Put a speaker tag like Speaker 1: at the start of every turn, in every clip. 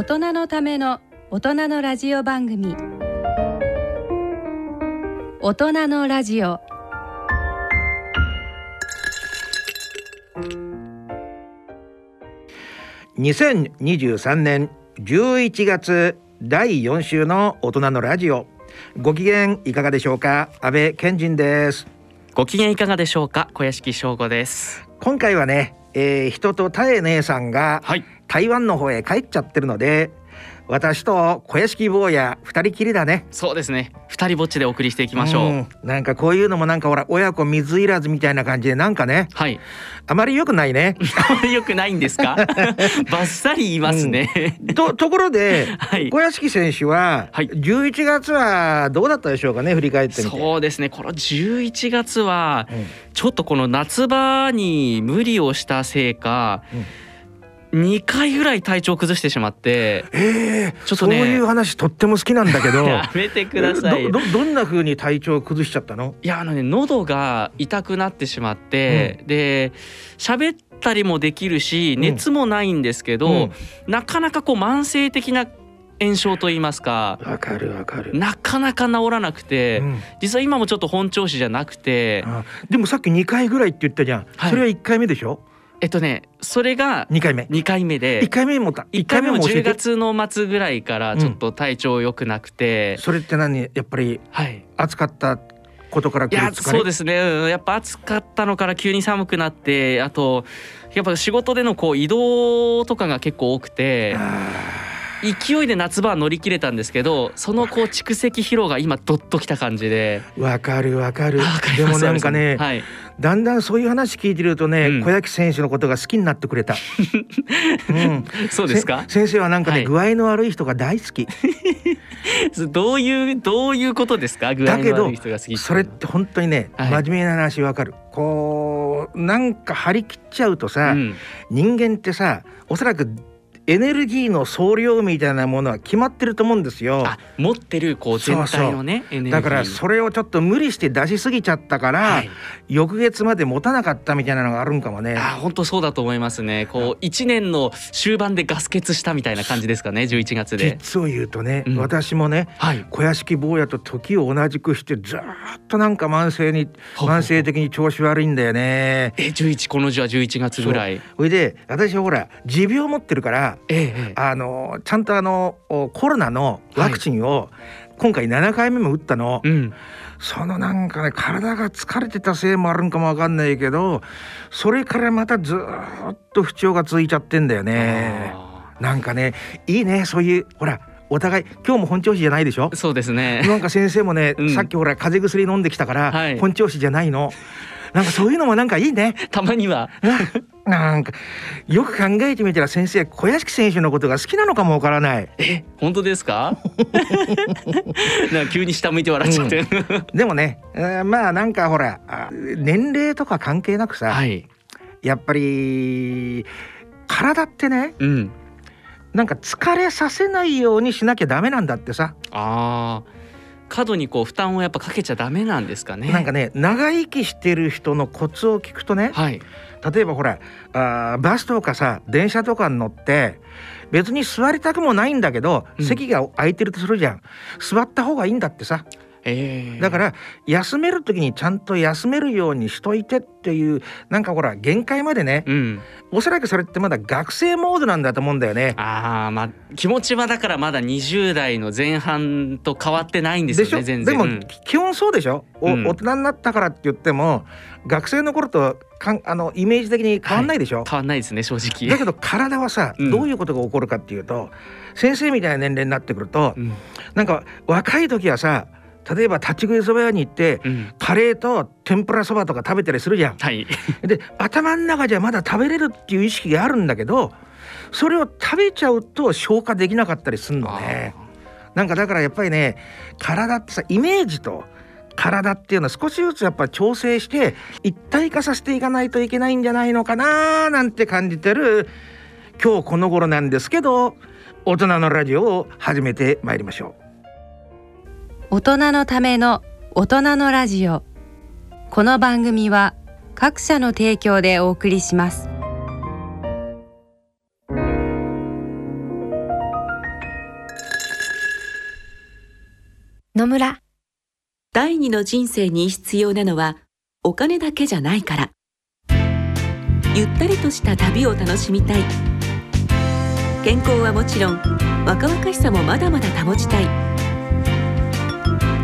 Speaker 1: 大人のための大人のラジオ番組。大人のラジオ。
Speaker 2: 2023年11月第4週の大人のラジオ。ご機嫌いかがでしょうか？安倍健人です。
Speaker 3: ご機嫌いかがでしょうか？小屋敷翔吾です。
Speaker 2: 今回はね、えー、人とたえ姉さんが
Speaker 3: はい。
Speaker 2: 台湾の方へ帰っちゃってるので私と小屋敷坊や二人きりだね。
Speaker 3: そうですね。二人ぼっちでお送りしていきましょう、
Speaker 2: ん。なんかこういうのもなんかほら親子水入らずみたいな感じでなんかね。
Speaker 3: はい。
Speaker 2: あまり良くないね。
Speaker 3: よくないんですか？バッサリ言いますね、
Speaker 2: とところで
Speaker 3: はい。
Speaker 2: 小屋敷選手は
Speaker 3: はい。
Speaker 2: 11月はどうだったでしょうかね振り返ってみて。
Speaker 3: そうですね。この11月は
Speaker 2: うん。
Speaker 3: ちょっとこの夏場に無理をしたせいか、2回ぐらい体調崩してしまって
Speaker 2: ええ。
Speaker 3: ちょっとね
Speaker 2: そういう話とっても好きなんだけど。
Speaker 3: やめてください。
Speaker 2: どどどんな風に体調を崩しちゃったの？
Speaker 3: いやあのね喉が痛くなってしまって、で喋ったりもできるし
Speaker 2: うん。
Speaker 3: 熱もないんですけど、
Speaker 2: うん。
Speaker 3: なかなかこう慢性的な炎症といいますか
Speaker 2: わかるわかる、
Speaker 3: なかなか治らなくて、
Speaker 2: うん。
Speaker 3: 実は今もちょっと本調子じゃなくて
Speaker 2: あでもさっき2回ぐらいって言ったじゃん、
Speaker 3: はい。
Speaker 2: それは1回目でしょ？
Speaker 3: えっとねそれが
Speaker 2: 2回目。
Speaker 3: 2回目
Speaker 2: 1
Speaker 3: で
Speaker 2: 回目もた
Speaker 3: 1回目も10
Speaker 2: 教えて。
Speaker 3: 月の末ぐらいからちょっと体調良くなくて、
Speaker 2: それって何？やっぱり
Speaker 3: はい。
Speaker 2: 暑かったことから
Speaker 3: いやそうですね。うんやっぱ暑かったのから急に寒くなってあとやっぱ仕事でのこう移動とかが結構多くて勢いで夏場は乗り切れたんですけどそのこう蓄積疲労が今どっときた感じで。
Speaker 2: わかるわかる。でもなんかね、
Speaker 3: はい、
Speaker 2: だんだんそういう話聞いてるとね、
Speaker 3: うん。
Speaker 2: 小焼選手のことが好きになってくれた、うん、
Speaker 3: そうですか？
Speaker 2: せ先生はなんかね、
Speaker 3: はい。
Speaker 2: 具合の悪い人が大好き。
Speaker 3: どういうどういうことですか？具合の
Speaker 2: だけどそれって本当にね、
Speaker 3: はい。
Speaker 2: 真面目な話わかる。こうなんか張り切っちゃうとさ、
Speaker 3: うん。
Speaker 2: 人間ってさおそらくエネルギーの総量みたいなものは決まってると思うんですよ。
Speaker 3: あ持ってるこう全体のねエネルギー。
Speaker 2: だからそれをちょっと無理して出しすぎちゃったから、
Speaker 3: はい。
Speaker 2: 翌月まで持たなかったみたいなのがあるんかもね。
Speaker 3: あ本当そうだと思いますね。こう一年の終盤でガス欠したみたいな感じですかね11月で。
Speaker 2: 実を言うとね、
Speaker 3: うん。
Speaker 2: 私もね
Speaker 3: はい。
Speaker 2: 小屋敷坊やと時を同じくしてずーっとなんか慢性に慢性的に調子悪いんだよね。
Speaker 3: え11この字は11月ぐらい。
Speaker 2: それで私はほら持病持ってるから
Speaker 3: ええええ。
Speaker 2: あのちゃんとあのおコロナのワクチンを今回7回目も打ったの、
Speaker 3: うん。
Speaker 2: そのなんかね体が疲れてたせいもあるんかもわかんないけどそれからまたずーっと不調が続いちゃってんだよね。
Speaker 3: あ
Speaker 2: なんかねいいねそういうほらお互い今日も本調子じゃないでしょ？
Speaker 3: ーそうですね。
Speaker 2: なんか先生もね、
Speaker 3: うん。
Speaker 2: さっきほら風邪薬飲んできたから、
Speaker 3: はい。
Speaker 2: 本調子じゃないの。なんかそういうのもなんかいいね。
Speaker 3: たまには。
Speaker 2: なんかよく考えてみたら先生小屋敷選手のことが好きなのかもわからない。
Speaker 3: え本当ですか？なんか急に下向いて笑っちゃって、
Speaker 2: でもね、えーまあなんかほらあ年齢とか関係なくさ、
Speaker 3: はい。
Speaker 2: やっぱり体ってね
Speaker 3: うん。
Speaker 2: なんか疲れさせないようにしなきゃダメなんだってさ、
Speaker 3: あー過度にこう負担をやっぱかけちゃダメなんですかね。
Speaker 2: なんかね長生きしてる人のコツを聞くとね
Speaker 3: はい。
Speaker 2: 例えばほらあーバスとかさ電車とかに乗って別に座りたくもないんだけど、
Speaker 3: うん。
Speaker 2: 席が空いてるとするじゃん。座った方がいいんだってさ
Speaker 3: ええ。
Speaker 2: だから休める時にちゃんと休めるようにしといてっていうなんかほら限界までね
Speaker 3: うん。
Speaker 2: おそらくそれってまだ学生モードなんだと思うんだよね。
Speaker 3: ああまあ気持ちはだからまだ20代の前半と変わってないんですよね全
Speaker 2: でも、
Speaker 3: 然うん。
Speaker 2: 基本そうでしょ、お
Speaker 3: うん。
Speaker 2: 大人になったからって言っても学生の頃とかんあのイメージ的に変わんないでしょ、
Speaker 3: 変わんないですね正直。
Speaker 2: だけど体はさ、
Speaker 3: うん。
Speaker 2: どういうことが起こるかっていうと先生みたいな年齢になってくると、
Speaker 3: うん。
Speaker 2: なんか若い時はさ例えば立ち食いそば屋に行って、
Speaker 3: うん
Speaker 2: カレーと天ぷらそばとか食べたりするじゃん。
Speaker 3: はい
Speaker 2: で頭の中じゃまだ食べれるっていう意識があるんだけどそれを食べちゃうと消化できなかったりするのね。なんかだからやっぱりね体ってさイメージと体っていうのは少しずつやっぱ調整して一体化させていかないといけないんじゃないのかななんて感じてる今日この頃なんですけど大人のラジオを始めてまいりましょ
Speaker 1: 大人のための大人のラジオ。この番組は各社の提供でお送りします。
Speaker 4: 野村。
Speaker 5: 第二の人生に必要なのはお金だけじゃないから。ゆったりとした旅を楽しみたい。健康はもちろん若々しさもまだまだ保ちたい。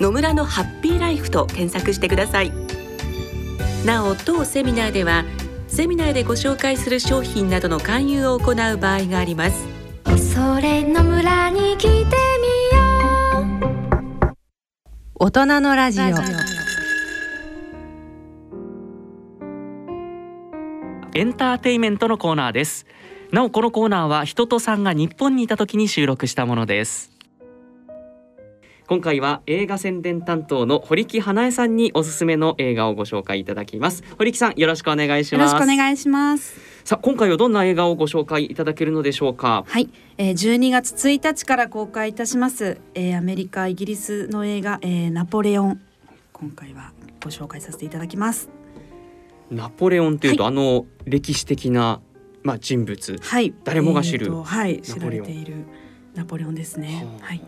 Speaker 5: 野村のハッピーライフと検索してください。なお当セミナーではセミナーでご紹介する商品などの勧誘を行う場合があります。
Speaker 4: それ野村に来てみよう。
Speaker 1: 大人のラジオ。
Speaker 3: エンターテイメントのコーナーです。なおこのコーナーは人とさんが日本にいた時に収録したものです今回は映画宣伝担当の堀木花江さんにおすすめの映画をご紹介いただきます。堀木さんよろしくお願いし
Speaker 6: よろ
Speaker 3: ます
Speaker 6: しくお願いします。
Speaker 3: さあ今回はどんな映画をご紹介いただけるのでしょうか？
Speaker 6: はい、えー、12月1日から公開いたします、えー、アメリカイギリスの映画、えー、ナポレオン。今回はご紹介させていただきます。
Speaker 3: ナポレオンというと、あの歴史的なまあ人物。
Speaker 6: はい。
Speaker 3: 誰もが知る
Speaker 6: はい。知られているナポレオンですね。
Speaker 3: はあ。
Speaker 6: はい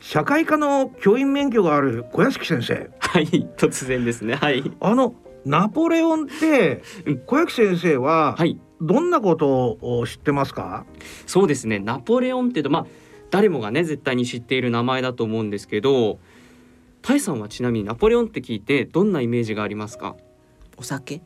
Speaker 2: 社会科の教員免許がある小屋敷先生。
Speaker 3: はい突然ですね。はい。
Speaker 2: あのナポレオンって
Speaker 3: うん。
Speaker 2: 小焼先生は
Speaker 3: はい。
Speaker 2: どんなことを知ってますか、
Speaker 3: そうですね。ナポレオンってとまあ誰もがね絶対に知っている名前だと思うんですけどタイさんはちなみにナポレオンって聞いてどんなイメージがありますか？
Speaker 7: お酒。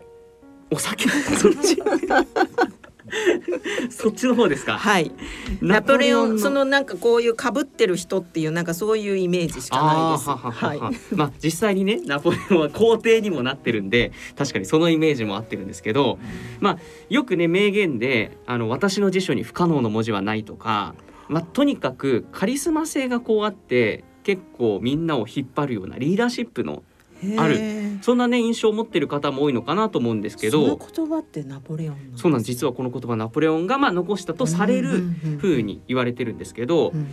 Speaker 3: お酒？そっちの方ですか？
Speaker 7: はい。ナポレオンそ
Speaker 3: の
Speaker 7: のなんかこういう被ってる人っていうなんかそういうイメージしかないです。
Speaker 3: はははは
Speaker 7: い。
Speaker 3: まあ実際にねナポレオンは皇帝にもなってるんで確かにそのイメージも合ってるんですけど、まあよくね名言であの私の辞書に不可能の文字はないとか、まあとにかくカリスマ性がこうあって結構みんなを引っ張るようなリーダーシップのある。そんなね印象を持ってる方も多いのかなと思うんですけど。
Speaker 7: 言葉ってナポレオン
Speaker 3: そうなんです。実はこの言葉ナポレオンがまあ残したとされる風に言われてるんですけど、
Speaker 7: うん。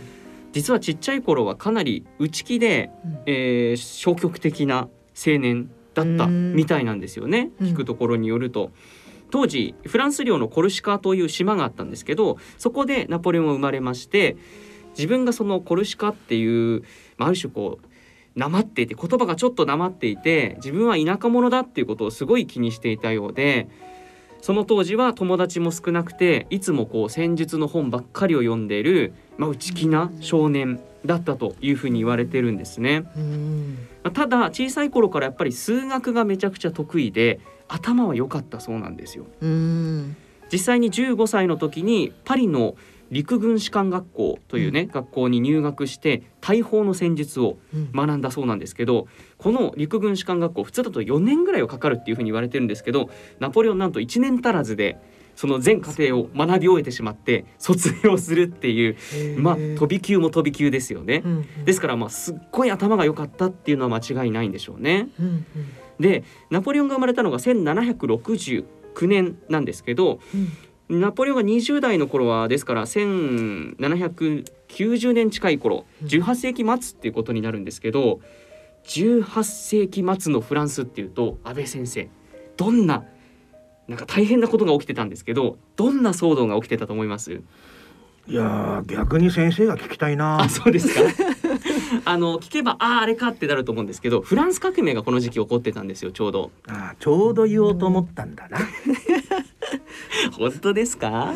Speaker 3: 実はちっちゃい頃はかなり内気で、
Speaker 7: うん。
Speaker 3: えー消極的な青年だった
Speaker 7: うん。
Speaker 3: みたいなんですよね、
Speaker 7: うん。
Speaker 3: 聞くところによると。当時フランス領のコルシカという島があったんですけどそこでナポレオンは生まれまして自分がそのコルシカっていう、まあ、ある種こうなまっていて言葉がちょっとなまっていて自分は田舎者だっていうことをすごい気にしていたようでその当時は友達も少なくていつもこう戦術の本ばっかりを読んでいる、まあ、内気な少年だったというふうに言われてるんですね。ただ小さい頃からやっぱり数学がめちゃくちゃ得意で頭は良かったそうなんですよ。
Speaker 7: うん
Speaker 3: 実際に15歳の時にパリの陸軍士官学校というね、学校に入学して大砲の戦術を
Speaker 7: うん。
Speaker 3: 学んだそうなんですけどこの陸軍士官学校普通だと4年ぐらいはかかるっていうふうに言われてるんですけどナポレオンなんと1年足らずでその全過程を学び終えてしまって卒業するっていうまあ飛び級も飛び級ですよね。
Speaker 7: うん
Speaker 3: ですからまあすっごい頭が良かったっていうのは間違いないんでしょうね。
Speaker 7: うんうん。
Speaker 3: でナポレオンが生まれたのが1769年なんですけど
Speaker 7: うん
Speaker 3: ナポレオンが20代の頃はですから1790年近い頃
Speaker 7: うん。
Speaker 3: 18世紀末っていうことになるんですけど18世紀末のフランスっていうと安倍先生どんななんか大変なことが起きてたんですけどどんな騒動が起きてたと思います？
Speaker 2: いやー逆に先生が聞きたいな。
Speaker 3: あそうですか。あの聞けばあああれかってなると思うんですけどフランス革命がこの時期起こってたんですよちょうど。
Speaker 2: あーちょうど言おうと思ったんだな
Speaker 3: 本当ですか？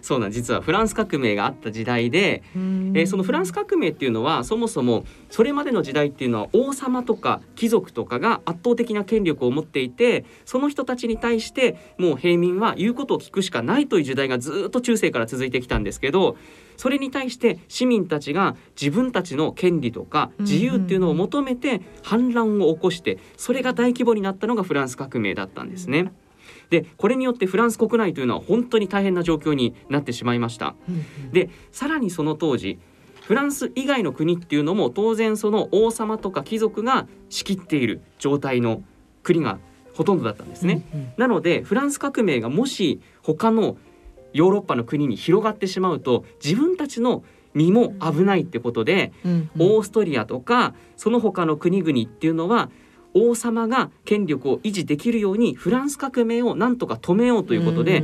Speaker 3: そうなん実はフランス革命があった時代で、
Speaker 7: うん。
Speaker 3: えーそのフランス革命っていうのはそもそもそれまでの時代っていうのは王様とか貴族とかが圧倒的な権力を持っていてその人たちに対してもう平民は言うことを聞くしかないという時代がずっと中世から続いてきたんですけどそれに対して市民たちが自分たちの権利とか自由っていうのを求めて反乱を起こしてそれが大規模になったのがフランス革命だったんですね。でこれによってフランス国内というのは本当に大変な状況になってしまいました。
Speaker 7: うん
Speaker 3: でさらにその当時フランス以外の国っていうのも当然その王様とか貴族が仕切っている状態の国がほとんどだったんですね。なのでフランス革命がもし他のヨーロッパの国に広がってしまうと自分たちの身も危ないってことで、オーストリアとかその他の国々っていうのは王様が権力を維持できるようにフランス革命をなんとか止めようということで、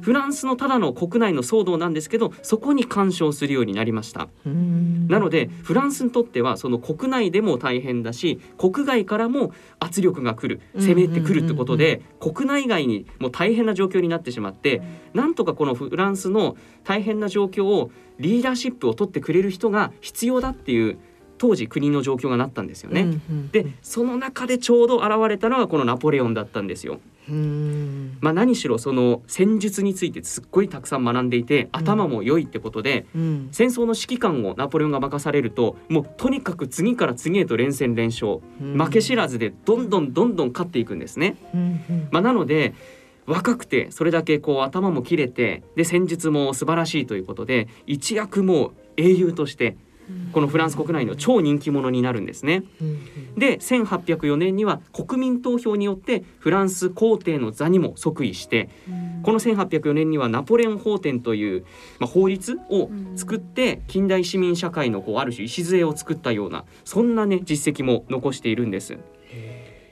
Speaker 3: フランスのただの国内の騒動なんですけどそこに干渉するようになりました。なのでフランスにとってはその国内でも大変だし国外からも圧力が来る攻めてくるってことで、国内外にもう大変な状況になってしまって、なんとかこのフランスの大変な状況をリーダーシップを取ってくれる人が必要だっていう当時国の状況がなったんですよね。でその中でちょうど現れたのがこのナポレオンだったんですよ。まあ、何しろその戦術についてすっごいたくさん学んでいて頭も良いってことで、戦争の指揮官をナポレオンが任されるともうとにかく次から次へと連戦連勝、負け知らずでどんどんどんどん勝っていくんですね。まあ、なので若くてそれだけこう頭も切れてで戦術も素晴らしいということで一躍もう英雄としてこのフランス国内の超人気者になるんですね。で1804年には国民投票によってフランス皇帝の座にも即位してこの1804年にはナポレオン法典という、まあ、法律を作って近代市民社会のこうある種礎を作ったようなそんなね実績も残しているんです。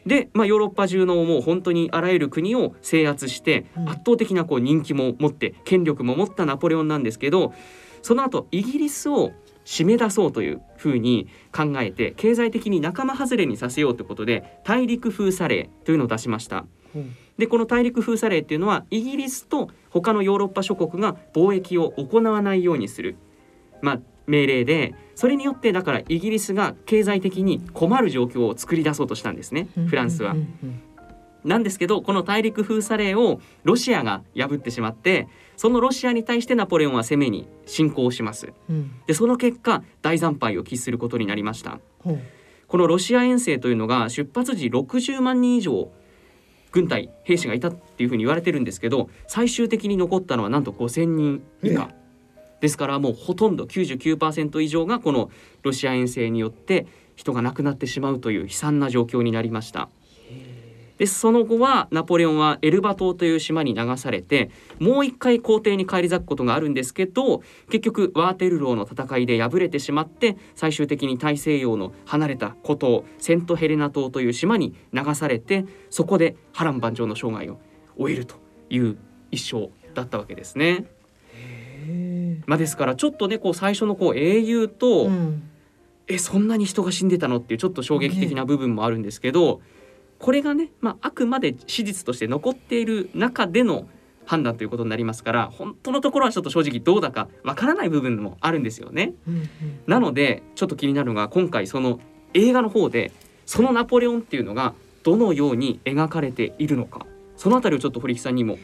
Speaker 3: で、まあ、ヨーロッパ中のもう本当にあらゆる国を制圧して圧倒的なこう人気も持って権力も持ったナポレオンなんですけどその後イギリスを締め出そうというふうに考えて経済的に仲間外れにさせようということで大陸封鎖令というのを出しました。でこの大陸封鎖令っていうのはイギリスと他のヨーロッパ諸国が貿易を行わないようにする、まあ、命令でそれによってだからイギリスが経済的に困る状況を作り出そうとしたんですねフランスは。なんですけどこの大陸封鎖令をロシアが破ってしまってそのロシアに対してナポレオンは攻めに侵攻します。でその結果大惨敗を喫することになりました。このロシア遠征というのが出発時60万人以上軍隊兵士がいたっていうふうに言われてるんですけど最終的に残ったのはなんと5,000人以下ですからもうほとんど99%以上がこのロシア遠征によって人が亡くなってしまうという悲惨な状況になりました。でその後はナポレオンはエルバ島という島に流されてもう一回皇帝に返り咲くことがあるんですけど結局ワーテルローの戦いで敗れてしまって最終的に大西洋の離れた孤島セントヘレナ島という島に流されてそこで波乱万丈の生涯を終えるという一生だったわけですね。まあ、ですからちょっとねこう最初のこう英雄と、えそんなに人が死んでたのっていうちょっと衝撃的な部分もあるんですけど、これがね、まあ、あくまで史実として残っている中での判断ということになりますから本当のところはちょっと正直どうだかわからない部分もあるんですよね。なのでちょっと気になるのが今回その映画の方でそのナポレオンっていうのがどのように描かれているのか。そのあたりをちょっと堀木さんにも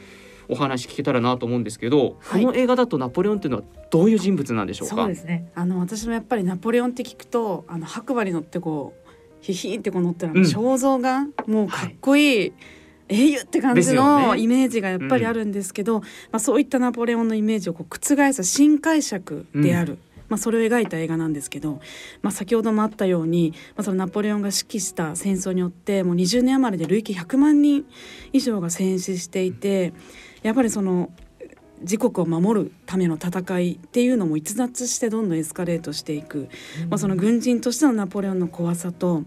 Speaker 3: お話聞けたらなと思うんですけど、
Speaker 6: はい。
Speaker 3: この映画だとナポレオンっていうのはどういう人物なんでしょうか？
Speaker 6: そうですね。あの私もやっぱりナポレオンって聞くとあの白馬に乗ってこうヒヒーってこう乗ってるあの
Speaker 3: うん。
Speaker 6: 肖像がもうかっこいい、英雄って感じのイメージがやっぱりあるんですけど、まあ、そういったナポレオンのイメージをこう覆す新解釈である、まあ、それを描いた映画なんですけど、まあ、先ほどもあったように、まあ、そのナポレオンが指揮した戦争によってもう20年余りで累計100万人以上が戦死していてやっぱりその自国を守るための戦いっていうのも逸脱してどんどんエスカレートしていく、まあ、その軍人としてのナポレオンの怖さと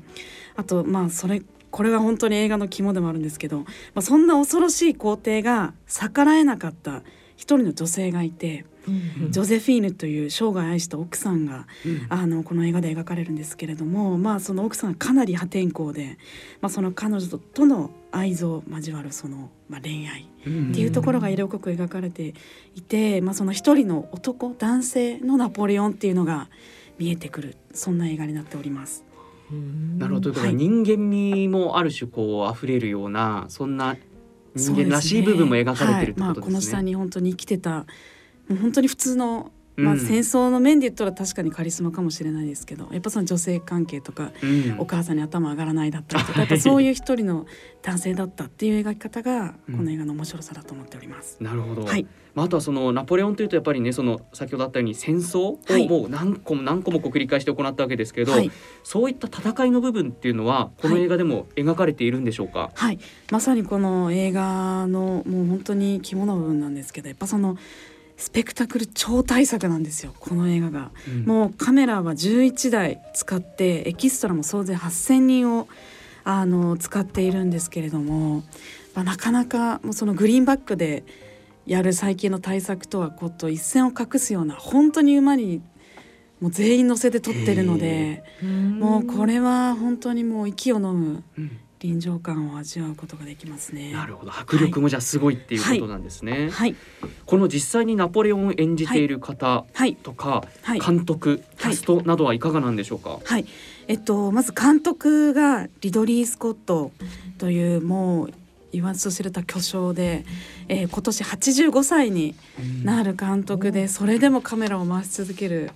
Speaker 6: あとまあそれこれが本当に映画の肝でもあるんですけど、まあ、そんな恐ろしい皇帝が逆らえなかった一人の女性がいて、ジョゼフィーヌという生涯愛した奥さんが、あのこの映画で描かれるんですけれども、まあ、その奥さんがかなり破天荒で、まあ、その彼女ととの愛憎交わるその、まあ、恋愛っていうところが色濃く描かれていて、まあ、その一人の男男性のナポレオンっていうのが見えてくるそんな映画になっております。
Speaker 3: なるほど。は
Speaker 6: い。
Speaker 3: 人間味もある種こう溢れるようなそんな人
Speaker 6: そうですね
Speaker 3: 間らしい部分も描かれてるってこと
Speaker 6: はいまあ、この。下に本当に生きてたもう本当に普通のまあ、
Speaker 3: うん。
Speaker 6: 戦争の面で言ったら確かにカリスマかもしれないですけどやっぱその女性関係とか
Speaker 3: うん。
Speaker 6: お母さんに頭上がらないだったりとか
Speaker 3: はい
Speaker 6: やっぱそういう一人の男性だったっていう描き方が
Speaker 3: うん。
Speaker 6: この映画の面白さだと思っております。
Speaker 3: なるほど、
Speaker 6: はい。
Speaker 3: まあ、あとはそのナポレオンというとやっぱりねその先ほどあったように戦争
Speaker 6: はい。
Speaker 3: をもう何個も何個もこう繰り返して行ったわけですけど、
Speaker 6: はい。
Speaker 3: そういった戦いの部分っていうのはこの映画でも描かれているんでしょうか、
Speaker 6: はい、まさにこの映画のもう本当に肝の部分なんですけどやっぱそのスペクタクル超大作なんですよこの映画が。
Speaker 3: うん。
Speaker 6: もうカメラは11台使ってエキストラも総勢8,000人をあの使っているんですけれども、まあ、なかなかもうそのグリーンバックでやる最近の対策とはこと一線を画すような本当に馬にもう全員乗せて撮ってるのでもうこれは本当にもう息を飲む
Speaker 3: うん
Speaker 6: 臨場感を味わうことができますね。
Speaker 3: なるほど。迫力もじゃあすごいっていうことなんですね、
Speaker 6: はい。
Speaker 3: この実際にナポレオンを演じている方
Speaker 6: はい。
Speaker 3: とか、
Speaker 6: はい。
Speaker 3: 監督キャストなどはいかがなんでしょうか、
Speaker 6: はい、えっとまず監督がリドリー・スコットというもう言わずと知れた巨匠で、えー今年85歳になる監督でそれでもカメラを回し続ける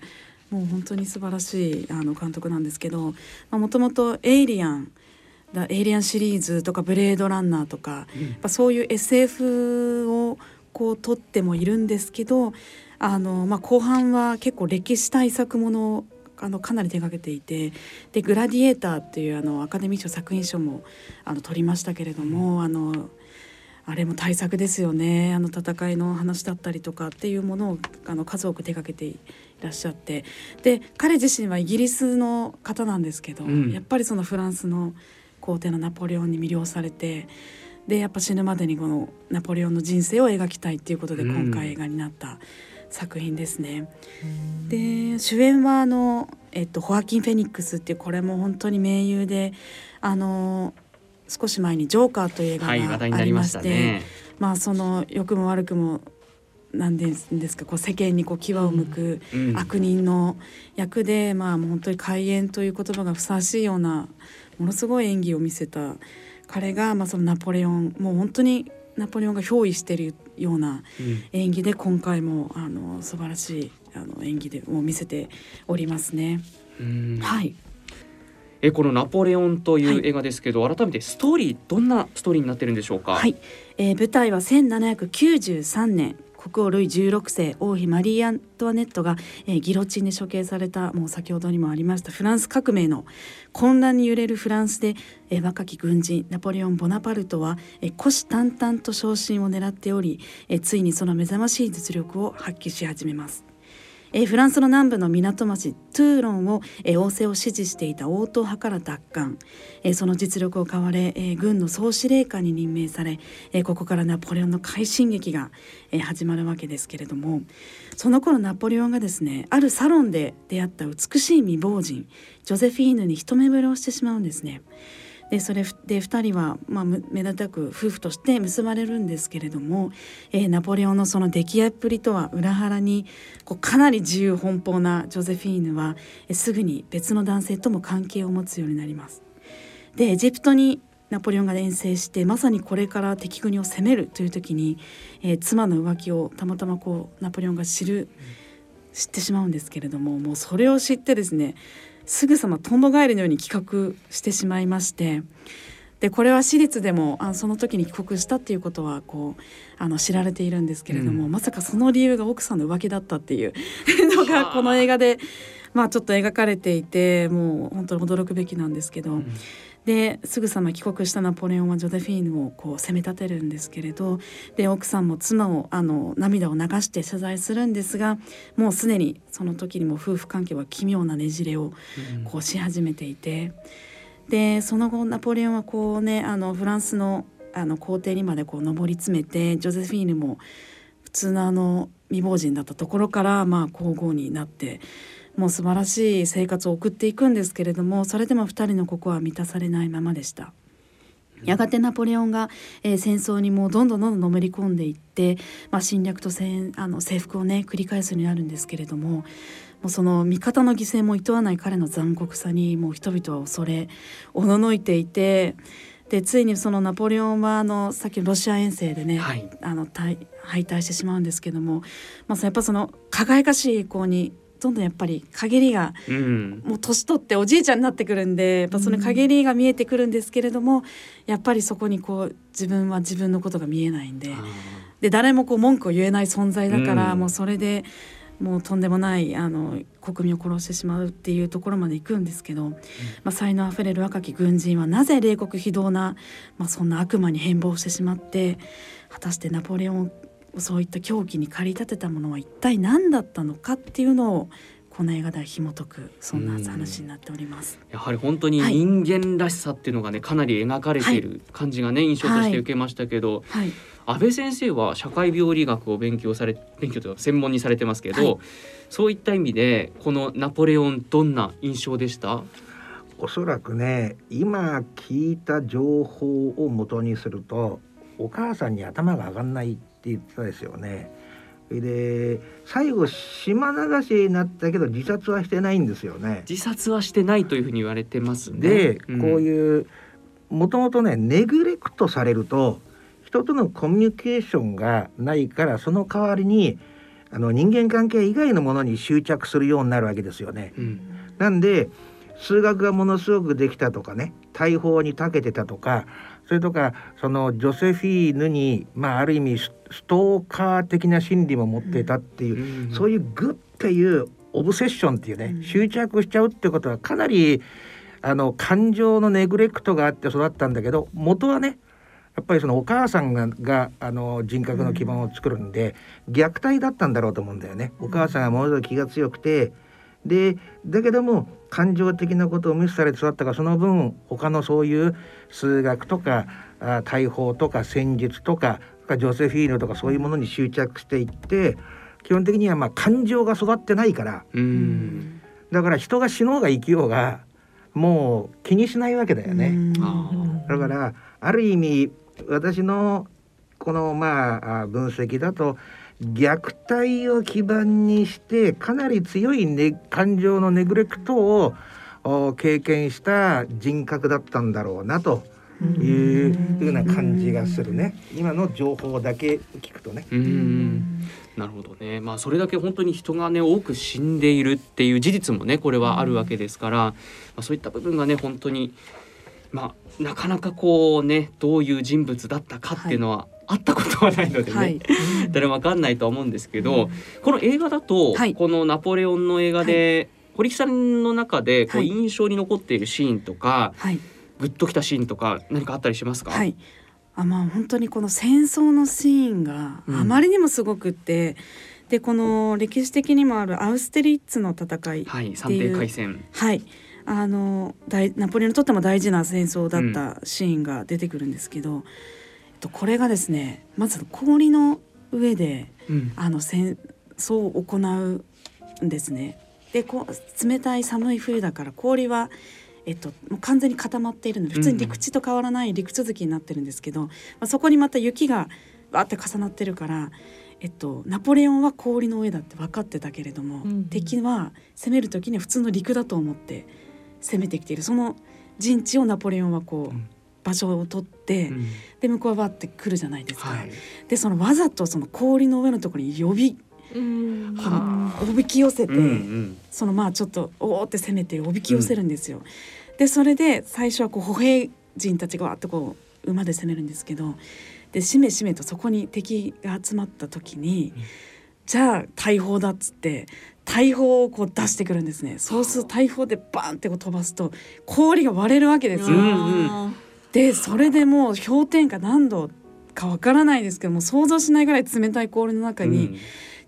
Speaker 6: もう本当に素晴らしいあの監督なんですけどもともと「エイリアン」だエイリアンシリーズとか「ブレードランナー」とか
Speaker 3: うん。
Speaker 6: やっぱそういう SF をこう撮ってもいるんですけどあの、まあ、後半は結構歴史対策ものをあのかなり手掛けていてで「グラディエーター」っていうあのアカデミー賞作品賞もあの取りましたけれども、あのあれも大作ですよね。あの戦いの話だったりとかっていうものをあの数多く手掛けていらっしゃって。で彼自身はイギリスの方なんですけど、
Speaker 3: うん。
Speaker 6: やっぱりそのフランスの皇帝のナポレオンに魅了されてでやっぱ死ぬまでにこのナポレオンの人生を描きたいっていうことで
Speaker 3: うん
Speaker 6: 今回映画になった作品ですね。で主演はあの、えっと、ホアキン・フェニックスっていうこれも本当に名優であの少し前に「ジョーカー」という映画があ
Speaker 3: なりまし
Speaker 6: て、
Speaker 3: ね。
Speaker 6: まあその良くも悪くもなんですですかこう世間にこう牙を向く
Speaker 3: うん
Speaker 6: 悪人の役で、まあもう本当に開演という言葉がふさわしいようなものすごい演技を見せた。彼が、まあ、そのナポレオンもう本当にナポレオンが憑依しているような
Speaker 3: うん。
Speaker 6: 演技で今回もあの素晴らしいあの演技でを見せておりますね。
Speaker 3: うん。
Speaker 6: はい、
Speaker 3: えこのナポレオンとい
Speaker 6: はい。
Speaker 3: う映画ですけど、改めてストーリーどんなストーリーになってるんでしょうか？
Speaker 6: はい、えー舞台は1793年国王ルイ16世王妃マリー・アントワネットが、えーギロチンで処刑されたもう先ほどにもありましたフランス革命の混乱に揺れるフランスで、えー若き軍人ナポレオン・ボナパルトは、えー虎視眈々と昇進を狙っており、えーついにその目覚ましい実力を発揮し始めます。えーフランスの南部の港町トゥーロンを、えー王政を支持していた王党派から奪還、えーその実力を買われ、えー軍の総司令官に任命され、えーここからナポレオンの快進撃が、えー始まるわけですけれどもその頃ナポレオンがですねあるサロンで出会った美しい未亡人ジョゼフィーヌに一目惚れをしてしまうんですね。でそれで2人は、まあ、むめでたく夫婦として結ばれるんですけれども、えーナポレオンのその出来合っぷりとは裏腹にこうかなり自由奔放なジョゼフィーヌは、えーすぐに別の男性とも関係を持つようになります。でエジプトにナポレオンが遠征してまさにこれから敵国を攻めるという時に、えー妻の浮気をたまたまこうナポレオンが知る知ってしまうんですけれどももうそれを知ってですねすぐさまとんぼ返りのように帰国してしまいましてでこれは私立でもあその時に帰国したっていうことはこうあの知られているんですけれども、
Speaker 3: うん。
Speaker 6: まさかその理由が奥さんの浮気だったっていうのがこの映画でまあちょっと描かれていてもう本当に驚くべきなんですけど、ですぐさま帰国したナポレオンはジョゼフィーヌをこう責め立てるんですけれどで奥さんも妻をあの涙を流して謝罪するんですがもうすでにその時にも夫婦関係は奇妙なねじれをこうし始めていて。でその後ナポレオンはこうねあのフランスのあの皇帝にまでこう上り詰めてジョゼフィーヌも普通のあの未亡人だったところからまあ皇后になってもう素晴らしい生活を送っていくんですけれどもそれでも2人の心は満たされないままでした。やがてナポレオンが、えー戦争にもうどんどんどんどんのめり込んでいって、まあ、侵略と戦あの征服をね繰り返すようになるんですけれどももうその味方の犠牲も厭わない彼の残酷さにもう人々は恐れおののいていてでついにそのナポレオンはあのさっきロシア遠征でね、
Speaker 3: はい
Speaker 6: あの敗敗退してしまうんですけども、まあ、やっぱその輝かしい栄光にどんどんやっぱり陰りが
Speaker 3: うん。
Speaker 6: もう年取っておじいちゃんになってくるんでやっぱその陰りが見えてくるんですけれども、やっぱりそこにこう自分は自分のことが見えないんでで誰もこう文句を言えない存在だから、
Speaker 3: うん。
Speaker 6: もうそれでもうとんでもないあの国民を殺してしまうっていうところまで行くんですけど、まあ、才能あふれる若き軍人はなぜ冷酷非道な、まあ、そんな悪魔に変貌してしまって果たしてナポレオンをそういった狂気に駆り立てたものは一体何だったのかっていうのをこの映画では紐解くそんな話になっております。
Speaker 3: やはり本当に人間らしさっていうのがねかなり描かれている感じがね印象として受けましたけど、
Speaker 6: はい、
Speaker 3: 安倍先生は社会病理学を勉強され勉強というか専門にされてますけど、
Speaker 6: はい
Speaker 3: そういった意味でこのナポレオンどんな印象でした？
Speaker 2: おそらくね今聞いた情報を元にするとお母さんに頭が上がんないって言ってたですよね。で最後島流しになったけど自殺はしてないんですよね。
Speaker 3: 自殺はしてないというふうに言われてますね。
Speaker 2: で、
Speaker 3: ん
Speaker 2: こういうもともとねネグレクトされると人とのコミュニケーションがないからその代わりにあの人間関係以外のものに執着するようになるわけですよね。
Speaker 3: うん
Speaker 2: なんで数学がものすごくできたとかね大砲に長けてたとかそれとかそのジョセフィーヌに、まあ、ある意味スストーカー的な心理も持ってたっていう、
Speaker 3: うん。
Speaker 2: そういうグっていうオブセッションっていうね、
Speaker 6: うん。
Speaker 2: 執着しちゃうってことはかなりあの感情のネグレクトがあって育ったんだけど元はねやっぱりそのお母さんががあの人格の基盤を作るんで、虐待だったんだろうと思うんだよね。お母さんがものすごく気が強くてでだけども感情的なことを無視されて育ったからその分他のそういう数学とかあ大砲とか戦術とかジョセフィーヌとかそういうものに執着していって基本的にはまあ感情が育ってないから。
Speaker 3: うん。
Speaker 2: だから人が死のうが生きようがもう気にしないわけだよね。
Speaker 3: あ
Speaker 2: だからある意味私のこのまああ分析だと虐待を基盤にしてかなり強い、ね、感情のネグレクトをお経験した人格だったんだろうなというふうな感じがするね。今の情報だけ聞くとね。
Speaker 3: うんなるほどね。まあそれだけ本当に人がね多く死んでいるっていう事実もねこれはあるわけですから、まあそういった部分がね本当にまあなかなかこうねどういう人物だったかっていうのは、あったことはないのでね、
Speaker 6: はい、
Speaker 3: 誰もわかんないとは思うんですけど、この映画だと、
Speaker 6: はい。
Speaker 3: このナポレオンの映画で、堀木さんの中でこう
Speaker 6: はい。
Speaker 3: 印象に残っているシーンとか、
Speaker 6: はい
Speaker 3: グッときたシーンとか何かあったりしますか？
Speaker 6: はい。あまあ本当にこの戦争のシーンが
Speaker 3: うん
Speaker 6: あまりにもすごくって、でこの歴史的にもあるアウステリッツの戦い、
Speaker 3: はい、三帝海戦。
Speaker 6: はい、あの大ナポレオンにとっても大事な戦争だったシーンが出てくるんですけど、えっとこれがですねまず氷の上で
Speaker 3: うん
Speaker 6: あの戦争を行うんですね。でこう冷たい寒い冬だから氷は、えっと、もう完全に固まっているので普通に陸地と変わらない陸続きになってるんですけど、まあ、そこにまた雪がわーって重なってるから、えっと、ナポレオンは氷の上だって分かってたけれども、
Speaker 7: うん。
Speaker 6: 敵は攻める時には普通の陸だと思って攻めてきている。その陣地をナポレオンはこう、
Speaker 3: うん。
Speaker 6: 場所を取って、
Speaker 3: うん。
Speaker 6: で向こうはバッて来るじゃないですか。
Speaker 3: はい。
Speaker 6: でそのわざとその氷の上のところに呼び
Speaker 7: うん。
Speaker 6: このおびき寄せて、
Speaker 3: うんうん。
Speaker 6: そのまあちょっとおおって攻めておびき寄せるんですよ。でそれで最初はこう歩兵陣たちがわーっとこう馬で攻めるんですけどでしめしめとそこに敵が集まった時に、じゃあ大砲だっつって大砲をこう出してくるんですね。そうすると大砲でバーンってこう飛ばすと氷が割れるわけですよ。
Speaker 3: うん
Speaker 6: でそれでもう氷点下何度かわからないですけども想像しないぐらい冷たい氷の中に、
Speaker 3: うん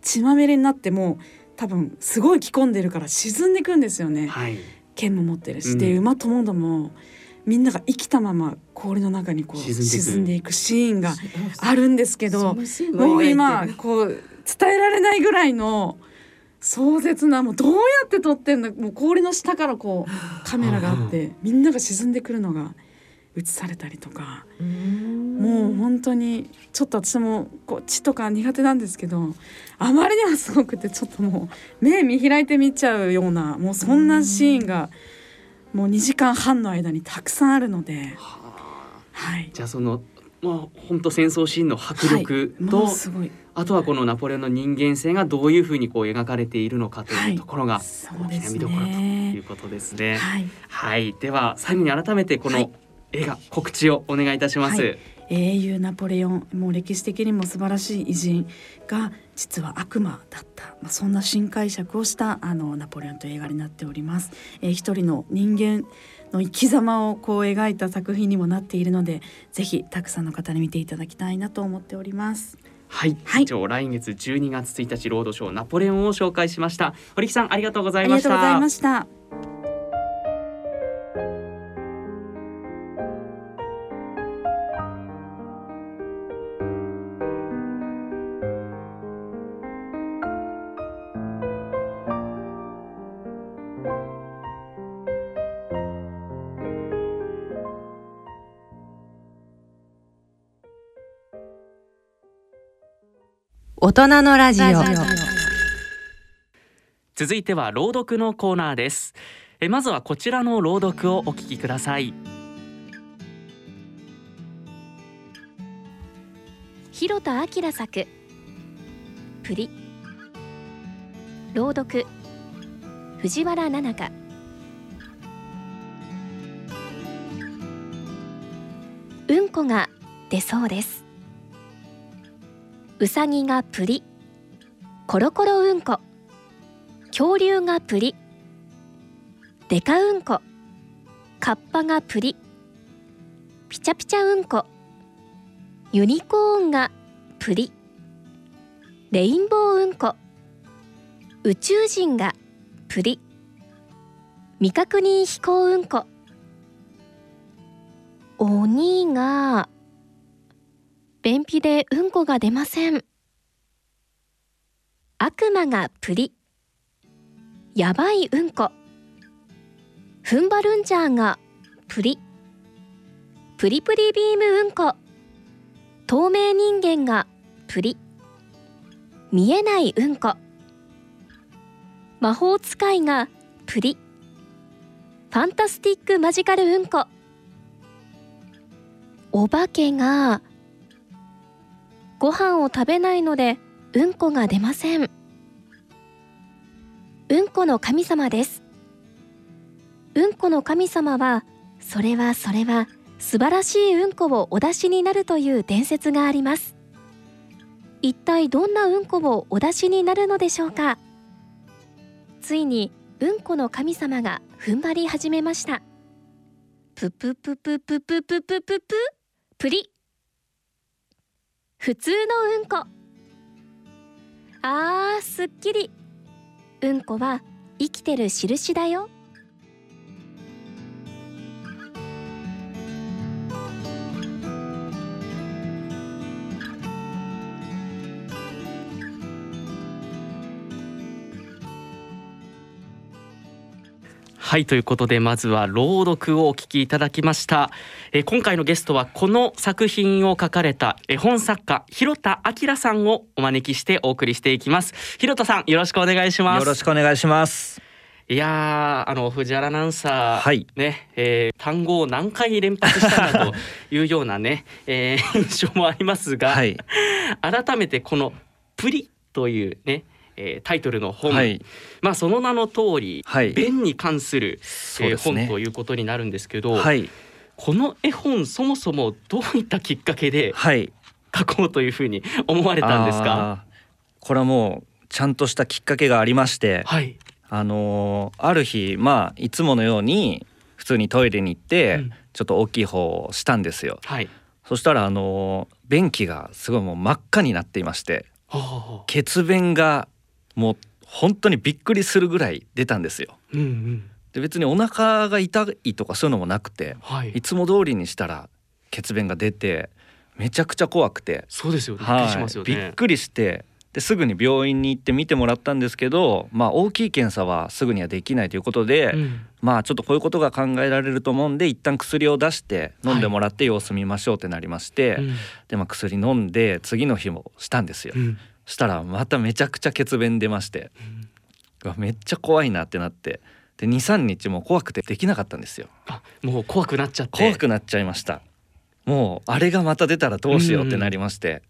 Speaker 6: 血まみれになってもう多分すごい着込んでるから沈んでいくんですよね。
Speaker 3: はい。
Speaker 6: 剣も持ってるし、
Speaker 3: うん。
Speaker 6: で馬ともどもみんなが生きたまま氷の中にこう
Speaker 3: 沈んでいく
Speaker 6: シーンがあるんですけど
Speaker 7: も
Speaker 6: もう今
Speaker 7: る
Speaker 6: こう伝えられないぐらいの壮絶なもうどうやって撮ってんだもう氷の下からこうカメラがあってみんなが沈んでくるのが映されたりとか。もう本当にちょっと私もこう血とか苦手なんですけどあまりにもすごくてちょっともう目見開いて見ちゃうようなもうそんなシーンがもう2時間半の間にたくさんあるので、はい。
Speaker 3: じゃあそのまあ本当戦争シーンの迫力と、
Speaker 6: もうすごい。
Speaker 3: あとはこのナポレオンの人間性がどういうふうにこう描かれているのかというところが大きな見どころとい
Speaker 6: ね
Speaker 3: うことですね。
Speaker 6: はい。
Speaker 3: はい、では最後に改めてこ
Speaker 6: はい。
Speaker 3: の映画告知をお願いいたします。
Speaker 6: はい。英雄ナポレオンもう歴史的にも素晴らしい偉人が実は悪魔だった、まあ、そんな新解釈をしたあのナポレオンという映画になっております、えー一人の人間の生き様をこう描いた作品にもなっているのでぜひたくさんの方に見ていただきたいなと思っております。
Speaker 3: はい、
Speaker 6: はい。
Speaker 3: 以上来月12月1日ロードショーナポレオンを紹介しました。堀木さんありがとうござ
Speaker 6: あ
Speaker 3: いました。
Speaker 6: りがとうございました
Speaker 1: 大人のラジオ。
Speaker 3: 続いては朗読のコーナーです。えまずはこちらの朗読をお聞きください。
Speaker 4: 広田明作。プリ。朗読。藤原奈々香うんこが出そうですうさぎがプリコロコロうんこ。恐竜がプリデカうんこ。カッパがプリピチャピチャうんこ。ユニコーンがプリレインボーうんこ。宇宙人がプリ未確認飛行うんこ。鬼が便秘でうんこが出ません。悪魔がプリ。やばいうんこ。ふんばるんジャーがプリ。プリプリビームうんこ。透明人間がプリ。見えないうんこ。魔法使いがプリ。ファンタスティックマジカルうんこ。お化けがご飯を食べないのでうんこが出ません。うんこの神様です。うんこの神様はそれはそれは素晴らしいうんこをお出しになるという伝説があります。一体どんなうんこをお出しになるのでしょうか。ついにうんこの神様が踏ん張り始めました。ぷぷぷぷぷぷぷぷぷぷプリ普通のうんこ。あーすっきり。うんこは生きてる印だよ。
Speaker 3: はいということでまずは朗読をお聞きいただきました、えー今回のゲストはこの作品を書かれた絵本作家広田明さんをお招きしてお送りしていきます広田さんよろしくお願いします
Speaker 8: よろしくお願いします。
Speaker 3: いやーあの藤原アナウンサー、
Speaker 8: はい
Speaker 3: ね、えー単語を何回連発したんだと いうようなね、えー印象もありますが、
Speaker 8: はい。
Speaker 3: 改めてこの「プリ」というね、えータイトルの本、
Speaker 8: はい。
Speaker 3: まあその名の通り、
Speaker 8: はい
Speaker 3: 弁に関する、えー。本ということになるんですけど、
Speaker 8: はい。
Speaker 3: この絵本そもそもどういったきっかけで
Speaker 8: はい。
Speaker 3: 書こうというふうに思われたんですか？
Speaker 8: これはもうちゃんとしたきっかけがありまして、
Speaker 3: はい。
Speaker 8: あのーある日まあいつものように普通にトイレに行って、
Speaker 3: うん
Speaker 8: ちょっと大きい方をしたんですよ。
Speaker 3: はい。
Speaker 8: そしたらあのー便器がすごいもう真っ赤になっていまして、
Speaker 3: はあ
Speaker 8: 血便がもう本当にびっくりするぐらい出たんですよ。
Speaker 3: うんうん。
Speaker 8: で別にお腹が痛いとかそういうのもなくて、
Speaker 3: はい
Speaker 8: い。つも通りにしたら血便が出てめちゃくちゃ怖くて、
Speaker 3: そうですよ。びっくりしますよ
Speaker 8: びっ
Speaker 3: ね。
Speaker 8: くりしてですぐに病院に行って見てもらったんですけど、まあ、大きい検査はすぐにはできないということで、
Speaker 3: うん
Speaker 8: まあちょっとこういうことが考えられると思うんで一旦薬を出して飲んでもらって様子見ましょうってなりまして、
Speaker 3: うん
Speaker 8: で、まあ、薬飲んで次の日もしたんですよ。
Speaker 3: うん
Speaker 8: したらまためちゃくちゃ血便出まして、うわめっちゃ怖いなってなって。で23日も怖くてできなかったんですよ。
Speaker 3: あもう怖くなっちゃって。
Speaker 8: 怖くなっちゃいました。もうあれがまた出たらどうしようってなりまして、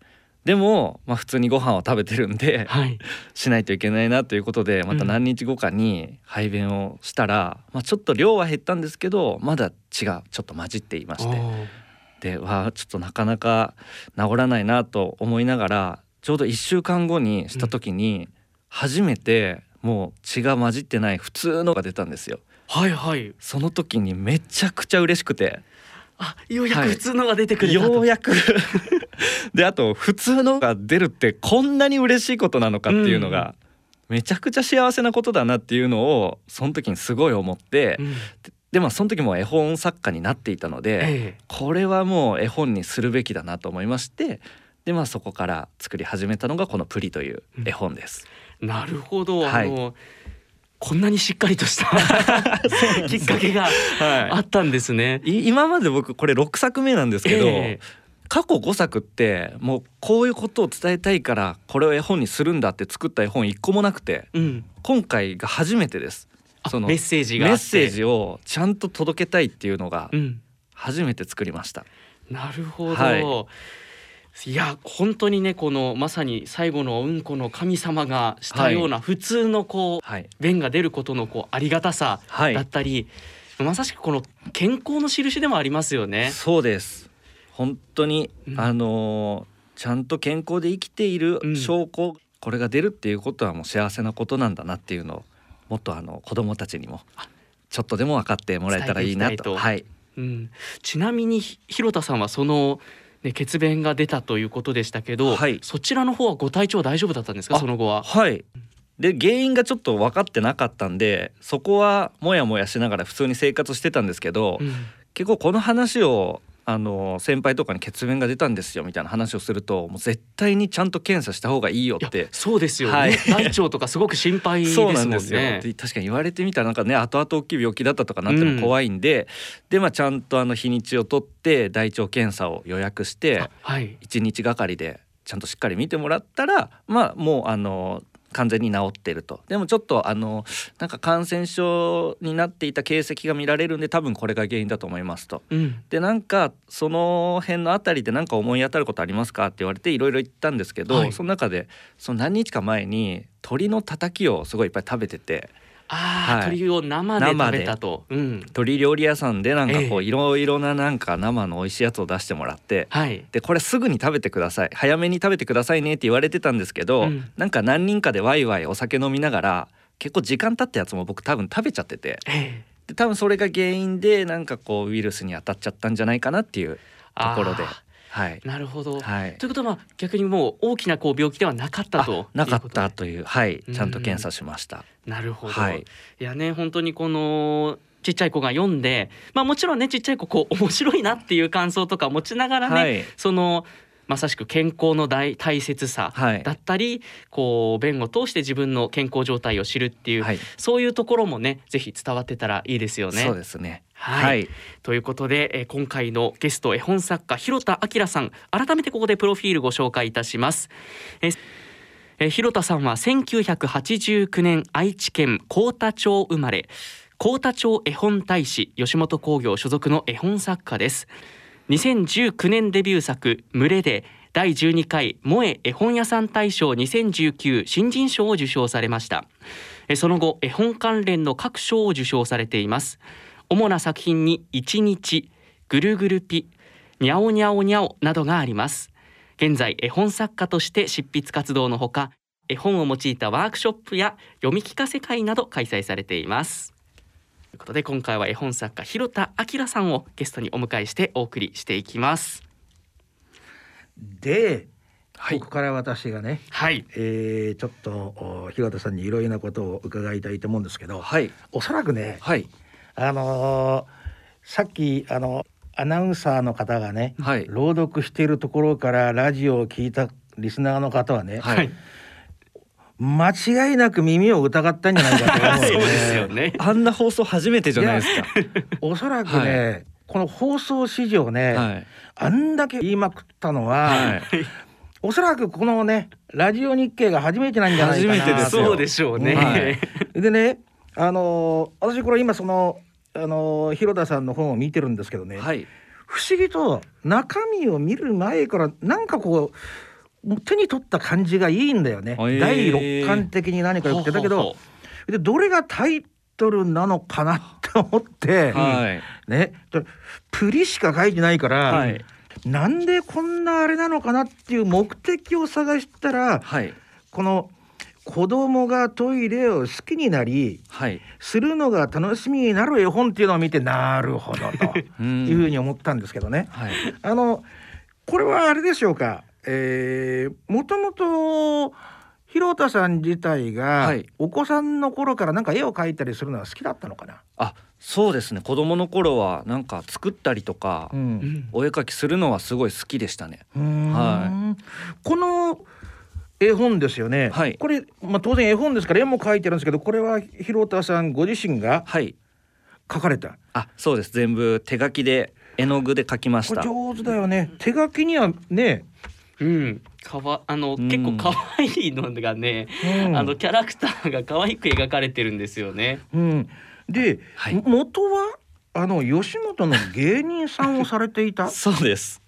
Speaker 8: でも、まあ、普通にご飯を食べてるんで
Speaker 3: はい。
Speaker 8: しないといけないなということでまた何日後かに排便をしたら、まあ、ちょっと量は減ったんですけどまだ血がちょっと混じっていまして。でわあちょっとなかなか治らないなと思いながらちょうど1週間後にした時に初めてもう血が混じってない普通のが出たんですよ。
Speaker 3: はいはい。
Speaker 8: その時にめちゃくちゃ嬉しくて。
Speaker 3: あようやく
Speaker 8: はい。
Speaker 3: 普通のが出てくれたと、
Speaker 8: ようやく。であと普通のが出るってこんなに嬉しいことなのかっていうのが、めちゃくちゃ幸せなことだなっていうのをその時にすごい思って、
Speaker 3: うん。
Speaker 8: でまあその時も絵本作家になっていたので、
Speaker 3: え。
Speaker 8: これはもう絵本にするべきだなと思いましてでまあそこから作り始めたのがこの「プリ」という絵本です。
Speaker 3: えなるほど、
Speaker 8: はい。
Speaker 3: あのこんなにしっかりとした きっかけがあったんですね。
Speaker 8: い今まで僕これ6作目なんですけど、
Speaker 3: ええ。
Speaker 8: 過去5作ってもうこういうことを伝えたいからこれを絵本にするんだって作った絵本一個もなくて
Speaker 3: うん、
Speaker 8: 今回が初めてです。
Speaker 3: あ
Speaker 8: その
Speaker 3: メッセージが
Speaker 8: メッセージをちゃんと届けたいっていうのが
Speaker 3: うん、
Speaker 8: 初めて作りました。
Speaker 3: なるほど、、
Speaker 8: はい
Speaker 3: や本当にねこのまさに最後のうんこの神様がしたような普通のこう
Speaker 8: はい、
Speaker 3: 便が出ることのこうありがたさ
Speaker 8: はい。
Speaker 3: だったり、まさしくこの健康の印でもありますよね。
Speaker 8: そうです。本当に、
Speaker 3: うん。
Speaker 8: あのーちゃんと健康で生きている
Speaker 3: うん。
Speaker 8: 証拠、これが出るっていうことはもう幸せなことなんだなっていうのをもっとあの子供たちにもちょっとでも分かってもらえたらいいな
Speaker 3: 伝えていいと。
Speaker 8: とはい。
Speaker 3: うん、ちなみにひ広田さんはその、ね、血便が出たということでしたけど、
Speaker 8: はい。
Speaker 3: そちらの方はご体調大丈夫だったんですか？
Speaker 8: あ
Speaker 3: その後は。
Speaker 8: はい。で原因がちょっと分かってなかったんでそこはモヤモヤしながら普通に生活してたんですけど、
Speaker 3: うん。
Speaker 8: 結構この話をあの先輩とかに血便が出たんですよみたいな話をするともう絶対にちゃんと検査した方がいいよって。
Speaker 3: そうですよね、
Speaker 8: はい。
Speaker 3: 大腸とかすごく心配ですも
Speaker 8: そ
Speaker 3: んね。
Speaker 8: うなんですよ。で確かに言われてみたらなんかね後々大きい病気だったとかなっても怖いんで、でまあちゃんとあの日にちを取って大腸検査を予約して
Speaker 3: あはい。
Speaker 8: 1日がかりでちゃんとしっかり見てもらったらまあもうあの完全に治ってると。でもちょっとあのなんか感染症になっていた形跡が見られるんで多分これが原因だと思いますと。
Speaker 3: うん。
Speaker 8: でなんかその辺のあたりで何か思い当たることありますかって言われていろいろ言ったんですけど、
Speaker 3: はい。
Speaker 8: その中でその何日か前に鶏のたたきをすごいいっぱい食べてて
Speaker 3: ああ、
Speaker 8: はい。
Speaker 3: 鳥を生で食べたと。うん。
Speaker 8: 鶏料理屋さんでなんかこう
Speaker 3: ええ
Speaker 8: いろいろななんか生の美味しいやつを出してもらって。
Speaker 3: はい。
Speaker 8: でこれすぐに食べてください。早めに食べてくださいねって言われてたんですけど、
Speaker 3: うん。
Speaker 8: なんか何人かでワイワイお酒飲みながら結構時間経ったやつも僕多分食べちゃってて。
Speaker 3: ええ。
Speaker 8: で多分それが原因でなんかこうウイルスに当たっちゃったんじゃないかなっていうところで。
Speaker 3: あ
Speaker 8: はい。
Speaker 3: ーなるほど。
Speaker 8: はい。
Speaker 3: ということはまあ逆にもう大きなこう病気ではなかったと
Speaker 8: あなかっ
Speaker 3: いうことで
Speaker 8: たというはい。
Speaker 3: うん。
Speaker 8: ちゃんと検査しました、
Speaker 3: なるほど。
Speaker 8: はい。
Speaker 3: いやね本当にこのちっちゃい子が読んで、まあもちろんねちっちゃい子こう面白いなっていう感想とか持ちながらね、
Speaker 8: はい。
Speaker 3: そのまさしく健康の大大切さ
Speaker 8: はい。
Speaker 3: だったり、こう便を通して自分の健康状態を知るっていう、
Speaker 8: はい。
Speaker 3: そういうところもねぜひ伝わってたらいいですよね。
Speaker 8: そうですね
Speaker 3: はい。
Speaker 8: はい。
Speaker 3: ということで、えー今回のゲスト絵本作家広田明さん。改めてここでプロフィールご紹介いたします。え広田さんは1989年愛知県幸田町生まれ。幸田町絵本大使吉本興業所属の絵本作家です。2019年デビュー作「群れ」で第12回萌え絵本屋さん大賞2019新人賞を受賞されました。えーその後絵本関連の各賞を受賞されています主な作品に一日ぐるぐるピにゃおにゃおにゃおなどがあります。現在絵本作家として執筆活動のほか絵本を用いたワークショップや読み聞かせ会など開催されています。ということで今回は絵本作家広田明さんをゲストにお迎えしてお送りしていきます。
Speaker 2: で、
Speaker 8: はい。
Speaker 2: ここから私がね、
Speaker 3: はい。
Speaker 2: えーちょっとお広田さんにいろいろなことを伺いたいと思うんですけど、
Speaker 8: はい。
Speaker 2: おそらくね、
Speaker 8: はい
Speaker 2: あのーさっきあのアナウンサーの方がね、
Speaker 8: はい。
Speaker 2: 朗読しているところからラジオを聞いたリスナーの方はね、
Speaker 8: はい。
Speaker 2: 間違いなく耳を疑ったんじゃないかと思う
Speaker 3: そうですよね。
Speaker 8: あんな放送初めてじゃないですか。
Speaker 2: おそらくね、この放送史上ね、
Speaker 8: はい。
Speaker 2: あんだけ言いまくったのは、
Speaker 8: はい。
Speaker 2: おそらくこのねラジオ日経が初めてなんじゃないかな
Speaker 8: 初めてで
Speaker 3: そうでしょうね、
Speaker 8: はい。
Speaker 2: でねあのー私これ今そのあのー広田さんの本を見てるんですけどね、
Speaker 8: はい。
Speaker 2: 不思議と中身を見る前からなんかこう手に取った感じがいいんだよね、
Speaker 8: へー。
Speaker 2: 第六感的に何かよくてだけどでどれがタイトルなのかなって思って、
Speaker 8: はい。
Speaker 2: ね。でプリしか書いてないから、
Speaker 8: はい。
Speaker 2: なんでこんなあれなのかなっていう目的を探したら
Speaker 8: はい。
Speaker 2: この子供がトイレを好きになり
Speaker 8: はい。
Speaker 2: するのが楽しみになる絵本っていうのを見てなるほどと
Speaker 8: う ん
Speaker 2: いうふうに思ったんですけどね。
Speaker 8: はい。
Speaker 2: あのこれはあれでしょうか。えー、もともと広田さん自体が、
Speaker 8: はい。
Speaker 2: お子さんの頃からなんか絵を描いたりするのは好きだったのかな？
Speaker 8: あそうですね。子供の頃はなんか作ったりとか、
Speaker 2: ん
Speaker 3: うん。
Speaker 8: お絵描きするのはすごい好きでしたね。は
Speaker 2: この絵本ですよね。
Speaker 8: はい
Speaker 2: これまあ当然絵本ですから絵も描いてるんですけど、これは広田さんご自身が
Speaker 8: はい
Speaker 2: 描かれた。
Speaker 8: あそうです全部手書きで絵の具で描きまし
Speaker 2: これ
Speaker 8: た
Speaker 2: 上手だよね。手書きにはね。
Speaker 3: うん、かわあの
Speaker 8: うん
Speaker 3: 結構可愛いのがね、
Speaker 2: うん
Speaker 3: あのキャラクターが可愛く描かれてるんですよね。
Speaker 2: うん。で、
Speaker 8: はい
Speaker 2: 元はあの吉本の芸人さんをされていた？
Speaker 8: そうです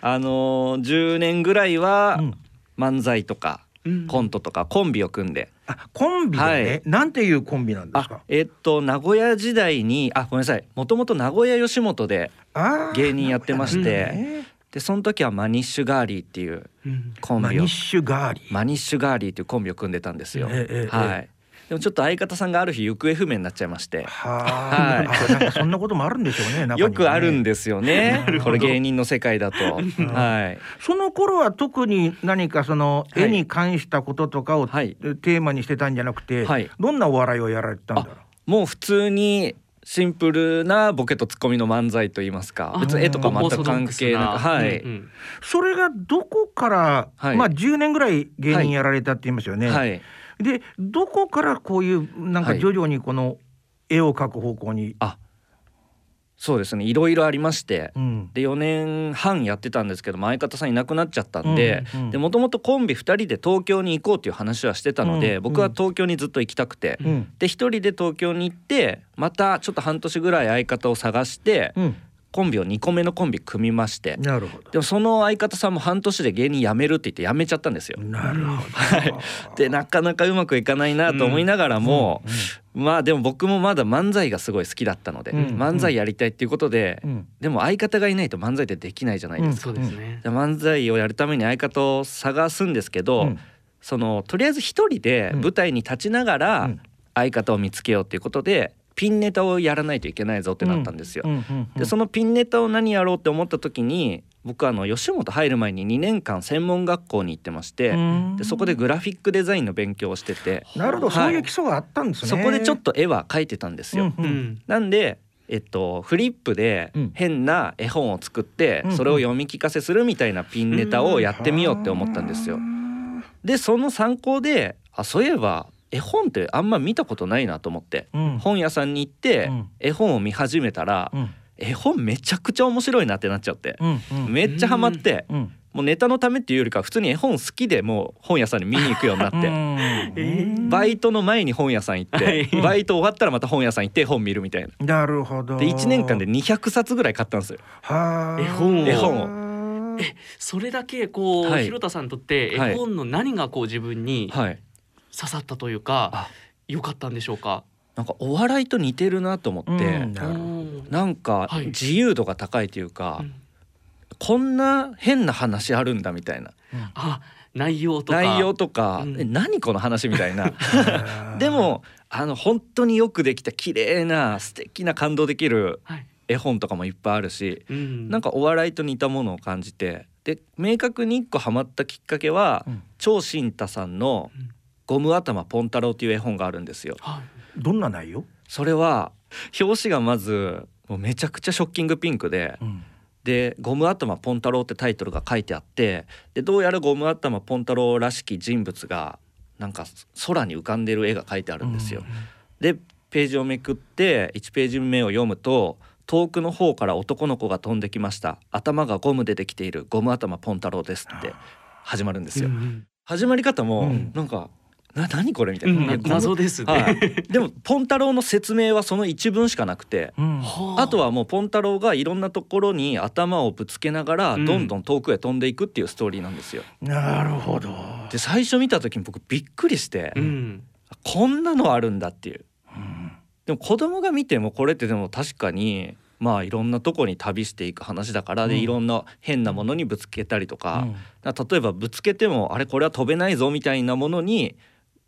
Speaker 8: あのー、10年ぐらいは
Speaker 2: うん
Speaker 8: 漫才とか
Speaker 3: うん。
Speaker 8: コントとかコンビを組んで、
Speaker 2: あコンビでね、
Speaker 8: はい。
Speaker 2: なんていうコンビなんです
Speaker 8: あ
Speaker 2: か。
Speaker 8: えっと名古屋時代にあごめんなさい。もともと名古屋吉本で芸人やってまして。
Speaker 2: ね。
Speaker 8: でその時はマニッシュガーリーっていう
Speaker 3: うん。
Speaker 8: コンビを。
Speaker 2: マニッシュガーリー？
Speaker 8: マニッシュガーリーっていうコンビを組んでたんですよ。
Speaker 2: ええええ。
Speaker 8: はい。でもちょっと相方さんがある日行方不明になっちゃいまして。
Speaker 2: は
Speaker 8: はい
Speaker 2: そんなこともあるんでしょうね。ね
Speaker 8: よくあるんですよね これ芸人の世界だと。はい。
Speaker 2: その頃は特に何かその
Speaker 8: はい
Speaker 2: 絵に関したこととかをテ
Speaker 8: はい
Speaker 2: ーマにしてたんじゃなくて、
Speaker 8: はい
Speaker 2: どんなお笑いをやられてたんだろう？
Speaker 8: もう普通にシンプルなボケとツッコミの漫才と言いますか。別に絵とか全く関係なく、はい。
Speaker 3: うんうん
Speaker 2: それがどこから、
Speaker 8: はい
Speaker 2: まあ10年ぐらい芸人やられたって言いますよね。
Speaker 8: はい。
Speaker 2: でどこからこういうなんか
Speaker 8: はい。
Speaker 2: 徐々にこの絵を描く方向に、
Speaker 8: そうですね。いろいろありまして。
Speaker 2: うん。
Speaker 8: で4年半やってたんですけども相方さんいなくなっちゃったんで、もともとコンビ2人で東京に行こうっていう話はしてたので、
Speaker 2: うん。
Speaker 8: 僕は東京にずっと行きたくて、
Speaker 2: うん。
Speaker 8: で一人で東京に行ってまたちょっと半年ぐらい相方を探して
Speaker 2: うん
Speaker 8: コンビを2個目のコンビ組みまして
Speaker 2: なるほど。
Speaker 8: でもその相方さんも半年で芸人辞めるって言って辞めちゃったんですよ。
Speaker 2: なるほど。
Speaker 8: でなかなかうまくいかないなと思いながらも、まあでも僕もまだ漫才がすごい好きだったので、
Speaker 2: うん
Speaker 8: 漫才やりたいっていうことで、
Speaker 2: うん
Speaker 8: でも相方がいないと漫才ってできないじゃないですか。
Speaker 3: そうですね。
Speaker 8: で漫才をやるために相方を探すんですけど、
Speaker 2: うん
Speaker 8: そのとりあえず一人で舞台に立ちながら
Speaker 2: うん
Speaker 8: 相方を見つけようっていうことでピンネタをやらないといけないぞってなったんですよ。でそのピンネタを何やろうって思った時に僕はあの吉本入る前に2年間専門学校に行ってまして、
Speaker 2: うん
Speaker 8: でそこでグラフィックデザインの勉強をしてて、
Speaker 2: なるほど、
Speaker 8: はい
Speaker 2: そういう基礎があったんですね。
Speaker 8: そこでちょっと絵は描いてたんですよ。
Speaker 2: うん
Speaker 3: うん
Speaker 8: なんでえっと、フリップで
Speaker 2: うん
Speaker 8: 変な絵本を作って、
Speaker 2: うん
Speaker 8: それを読み聞かせするみたいなピンネタをやってみようって思ったんですよ。でその参考であそういえば絵本ってあんま見たことないなと思って、
Speaker 2: うん。
Speaker 8: 本屋さんに行って
Speaker 2: うん。
Speaker 8: 絵本を見始めたら、
Speaker 2: うん。
Speaker 8: 絵本めちゃくちゃ面白いなってなっちゃって、
Speaker 2: うんうん。
Speaker 8: めっちゃハマって、
Speaker 2: うん。
Speaker 8: もうネタのためっていうよりかは普通に絵本好きでもう本屋さんに見に行くようになって。
Speaker 2: うん。
Speaker 8: バイトの前に本屋さん行って、
Speaker 3: はい。
Speaker 8: バイト終わったらまた本屋さん行って本見るみたいな。
Speaker 2: なるほど。
Speaker 8: で1年間で200冊ぐらい買ったんですよ。
Speaker 2: はあ。
Speaker 3: 絵本を。
Speaker 8: 絵本
Speaker 2: を。
Speaker 3: それだけこう、
Speaker 8: はい。
Speaker 3: 広田さんにとって
Speaker 8: はい
Speaker 3: 絵本の何がこう自分に
Speaker 8: はい。
Speaker 3: 刺さったというか、
Speaker 8: あ。
Speaker 3: 良かったんでしょうか？
Speaker 8: なんかお笑いと似てるなと思って、
Speaker 2: うん。な
Speaker 3: ん。
Speaker 8: なんか
Speaker 3: はい。
Speaker 8: 自由度が高いというか、
Speaker 3: うん。
Speaker 8: こんな変な話あるんだみたいな。
Speaker 3: あ内容とか。
Speaker 8: 内容とか、
Speaker 3: うん。
Speaker 8: え何この話みたいな。でもあの本当によくできた綺麗な素敵な感動できる
Speaker 3: はい。
Speaker 8: 絵本とかもいっぱいあるし、
Speaker 3: うん、
Speaker 8: なんかお笑いと似たものを感じてで明確に一個ハマったきっかけは、
Speaker 2: うん。
Speaker 8: 長新太さんの
Speaker 3: うん「
Speaker 8: ゴム頭ポン太郎」っていう絵本があるんですよ。
Speaker 3: はい
Speaker 2: どんな内容？
Speaker 8: それは表紙がまずもうめちゃくちゃショッキングピンクで
Speaker 2: うん
Speaker 8: で「ゴム頭ポン太郎」ってタイトルが書いてあってでどうやらゴム頭ポン太郎らしき人物がなんか空に浮かんでる絵が書いてあるんですよ。でページをめくって1ページ目を読むと遠くの方から男の子が飛んできました頭がゴムでできているゴム頭ポン太郎ですって始まるんですよ。
Speaker 3: うん
Speaker 8: 始まり方も
Speaker 2: うん
Speaker 8: なんかな何これみた
Speaker 3: う
Speaker 8: いな、
Speaker 3: ん、
Speaker 8: いや
Speaker 3: 謎ですね。
Speaker 8: はい、でもポンタロウの説明はその一文しかなくて。
Speaker 2: うん。
Speaker 3: は
Speaker 8: あとはもうポンタロウがいろんなところに頭をぶつけながら
Speaker 3: うん。
Speaker 8: どんどん遠くへ飛んでいくっていうストーリーなんですよ。
Speaker 2: なるほど。
Speaker 8: で最初見た時に僕びっくりして、
Speaker 3: うん、
Speaker 8: こんなのあるんだっていう。
Speaker 2: うん。
Speaker 8: でも子供が見てもこれってでも確かにまあいろんなとこに旅していく話だからで、
Speaker 2: うん。
Speaker 8: いろんな変なものにぶつけたりとか,、
Speaker 2: うん。
Speaker 8: 例えばぶつけてもあれこれは飛べないぞみたいなものに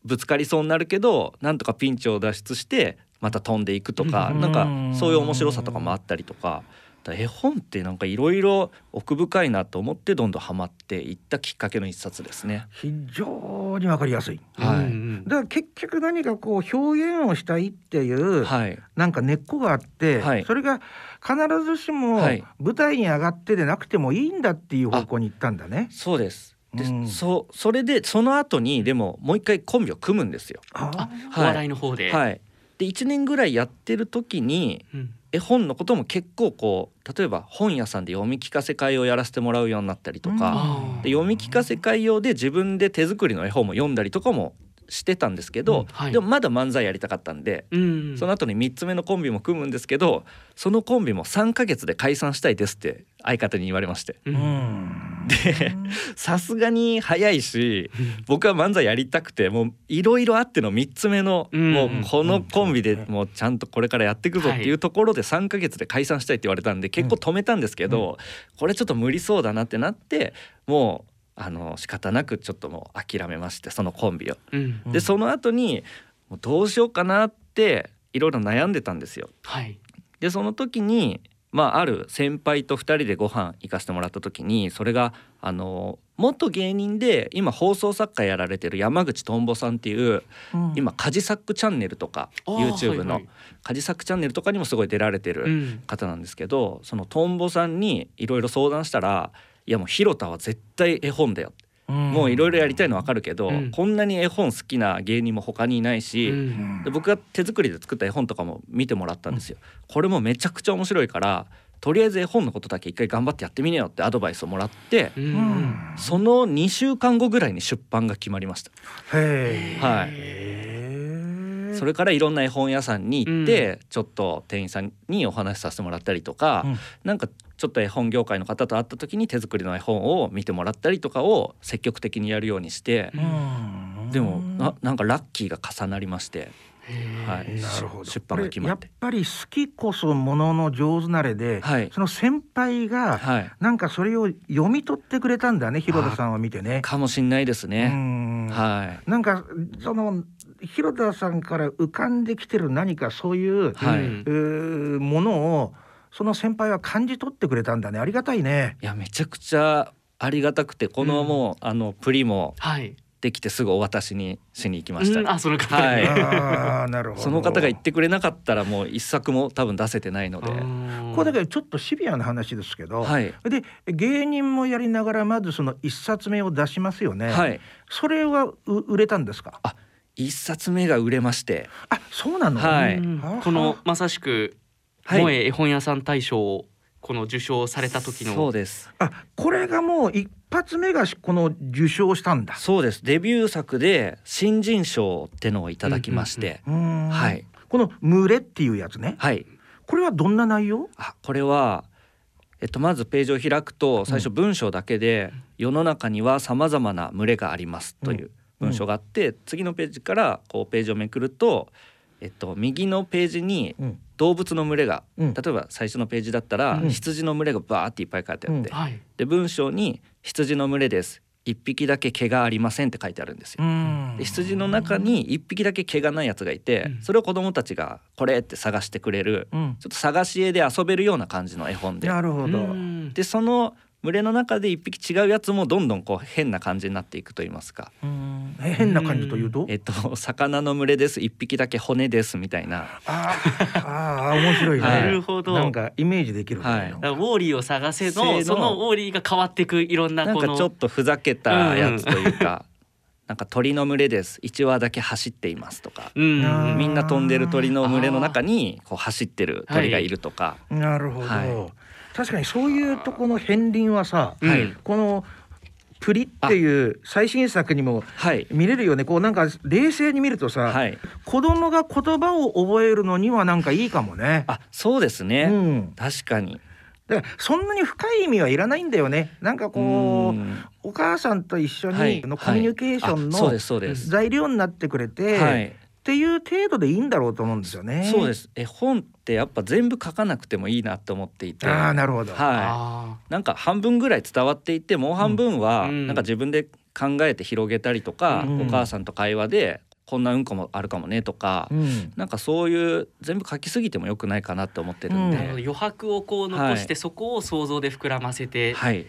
Speaker 8: ぶつかりそうになるけどなんとかピンチを脱出してまた飛んでいくとか、
Speaker 2: うん
Speaker 8: なんかそういう面白さとかもあったりとか。だから絵本ってなんかいろいろ奥深いなと思ってどんどんハマっていったきっかけの一冊ですね。
Speaker 2: 非常にわかりやすい。
Speaker 8: はい
Speaker 3: うん
Speaker 2: だから結局何かこう表現をしたいっていう
Speaker 8: はい、
Speaker 2: なんか根っこがあって、
Speaker 8: はい
Speaker 2: それが必ずしも
Speaker 8: はい
Speaker 2: 舞台に上がってでなくてもいいんだっていう方向に行ったんだね。
Speaker 8: そうです。で、
Speaker 2: うん。
Speaker 8: そそれでその後にでももう一回コンビを組むんですよ。
Speaker 2: あ
Speaker 8: はい。
Speaker 3: 笑いの方で。
Speaker 8: はい、で1年ぐらいやってる時に
Speaker 3: うん。
Speaker 8: 絵本のことも結構こう例えば本屋さんで読み聞かせ会をやらせてもらうようになったりとか、
Speaker 3: あ
Speaker 8: で読み聞かせ会用で自分で手作りの絵本も読んだりとかもしてたんですけど、
Speaker 3: うんはい。
Speaker 8: でもまだ漫才やりたかったんで、
Speaker 3: うん、
Speaker 8: その後に3つ目のコンビも組むんですけどそのコンビも3ヶ月で解散したいですって相方に言われまして。
Speaker 3: う、
Speaker 2: うん。ん
Speaker 8: でさすがに早いし僕は漫才やりたくてもういろいろあっての3つ目の、
Speaker 3: うん。
Speaker 8: もうこのコンビでもうちゃんとこれからやっていくぞっていうところで3ヶ月で解散したいって言われたんで結構止めたんですけど、これちょっと無理そうだなってなってもうあの仕方なくちょっともう諦めましてそのコンビを。
Speaker 3: うん、
Speaker 8: でその後にもうどうしようかなっていろいろ悩んでたんですよ。
Speaker 3: はい。
Speaker 8: でその時に、まあ、ある先輩と2人でご飯行かせてもらった時にそれがあの元芸人で今放送作家やられてる山口とんぼさんっていう今カジサックチャンネルとか YouTube の
Speaker 3: はいはい
Speaker 8: カジサックチャンネルとかにもすごい出られてる
Speaker 3: うん、
Speaker 8: 方なんですけどそのとんぼさんにいろいろ相談したら「いやもう広田は絶対絵本だよ」もういろいろやりたいのわかるけど、
Speaker 3: うん。
Speaker 8: こんなに絵本好きな芸人も他にいないし、
Speaker 3: うん。
Speaker 8: で僕が手作りで作った絵本とかも見てもらったんですよ。これもめちゃくちゃ面白いからとりあえず絵本のことだけ一回頑張ってやってみねよってアドバイスをもらって
Speaker 3: う
Speaker 2: うん。ん
Speaker 8: その2週間後ぐらいに出版が決まりました。
Speaker 2: へ
Speaker 8: はい。
Speaker 2: え
Speaker 8: それからいろんな絵本屋さんに行って、ちょっと店員さんにお話しさせてもらったりとか、
Speaker 2: うん。
Speaker 8: なんかちょっと絵本業界の方と会った時に手作りの絵本を見てもらったりとかを積極的にやるようにして、
Speaker 2: うん。
Speaker 8: でもななんかラッキーが重なりまして、はい、
Speaker 2: なるほど。
Speaker 8: 出版が決まって。
Speaker 2: やっ。ぱり好きこそものの上手なれで、
Speaker 8: はい。
Speaker 2: その先輩が
Speaker 8: はい、
Speaker 2: なんかそれを読み取ってくれたんだね広田さんを見てね。
Speaker 8: かもしんないです
Speaker 2: う
Speaker 8: ね。
Speaker 2: ん。
Speaker 8: はい。
Speaker 2: なんかその広田さんから浮かんできてる何かそういう、
Speaker 8: はい
Speaker 3: う
Speaker 2: ものをその先輩は感じ取ってくれたんだねありがたいね。
Speaker 8: いやめちゃくちゃありがたくてこのもう、あのプリも
Speaker 3: はい。
Speaker 8: できてすぐお渡しにしに行きました。
Speaker 3: うんあ、その方
Speaker 8: はい
Speaker 2: ああなるほど。
Speaker 8: その方が言ってくれなかったらもう一作も多分出せてないので、
Speaker 2: これだけどちょっとシビアな話ですけど、
Speaker 8: はい
Speaker 2: で芸人もやりながらまずその一冊目を出しますよね。
Speaker 8: はい
Speaker 2: それはう売れたんですか？
Speaker 8: 一冊目が売れまして、
Speaker 2: あそうなの？
Speaker 8: はい。
Speaker 3: このまさしく
Speaker 8: はい。
Speaker 3: 萌え絵本屋さん大賞をこの受賞された時の
Speaker 8: そうです。
Speaker 2: あこれがもう一発目がこの受賞したんだ。
Speaker 8: そうです。デビュー作で新人賞ってのをいただきまして、
Speaker 2: うーん
Speaker 8: はい。
Speaker 2: この群れっていうやつね。
Speaker 8: はい。
Speaker 2: これはどんな内容？
Speaker 8: あこれはえっと、まずページを開くと最初文章だけで「世の中にはさまざまな群れがあります」という文章があって、次のページからこうページをめくると、えっと、右のページに
Speaker 2: うん。
Speaker 8: 動物の群れが、
Speaker 2: うん。
Speaker 8: 例えば最初のページだったら、
Speaker 2: うん。
Speaker 8: 羊の群れがバーっていっぱい書いてあって、
Speaker 3: はい。
Speaker 8: で文章に「羊の群れです。一匹だけ毛がありません」って書いてあるんですよ。
Speaker 2: ん。
Speaker 8: で羊の中に一匹だけ毛がないやつがいて、
Speaker 3: うん。
Speaker 8: それを子供たちがこれって探してくれる
Speaker 2: うん。
Speaker 8: ちょっと探し絵で遊べるような感じの絵本で。
Speaker 2: なるほど。
Speaker 3: うん。
Speaker 8: でその群れの中で一匹違うやつもどんどんこう変な感じになっていくと言いますか、
Speaker 2: うん。え変な感じというと？
Speaker 8: えっと魚の群れです。一匹だけ骨ですみたいな。
Speaker 2: あーあー面白いね。
Speaker 8: はい。
Speaker 3: なるほど。
Speaker 2: なんかイメージできるね。
Speaker 8: はい。
Speaker 3: ウォーリーを探せ
Speaker 8: の
Speaker 3: の。そのウォーリーが変わっていくいろんなこの。
Speaker 8: なんかちょっとふざけたやつというか、なんか鳥の群れです。1羽だけ走っていますとか、
Speaker 3: うん。
Speaker 8: みんな飛んでる鳥の群れの中にこう走ってる鳥がいるとか、
Speaker 2: なるほど、
Speaker 8: は
Speaker 2: 確かにそういうとこの片鱗はさ、
Speaker 3: はい。
Speaker 2: このプリっていう最新作にも
Speaker 8: はい。
Speaker 2: 見れるよね。こうなんか冷静に見るとさ、
Speaker 8: はい。
Speaker 2: 子供が言葉を覚えるのにはなんかいいかもね。
Speaker 8: あそうですね、
Speaker 2: うん、
Speaker 8: 確かに。
Speaker 2: だからそんなに深い意味はいらないんだよね。なんかこう
Speaker 8: うん。
Speaker 2: お母さんと一緒
Speaker 8: はい。
Speaker 2: にのコミュニケーションの材料になってくれて、
Speaker 8: はい
Speaker 2: っていう程度でいいんだろうと思うんですよね。
Speaker 8: そうです。絵本ってやっぱ全部書かなくてもいいなと思っていて。
Speaker 2: ああなるほど。
Speaker 8: は
Speaker 3: あ
Speaker 8: いなんか半分ぐらい伝わっていてもう半分は
Speaker 3: うん。
Speaker 8: なんか自分で考えて広げたりとか、
Speaker 2: うん。
Speaker 8: お母さんと会話でこんなうんこもあるかもねとか、
Speaker 2: うん。
Speaker 8: なんかそういう全部書きすぎても良くないかなと思ってるんで、
Speaker 3: ーなるほど余白をこう残して、
Speaker 8: はい。
Speaker 3: そこを想像で膨らませて、
Speaker 8: はい、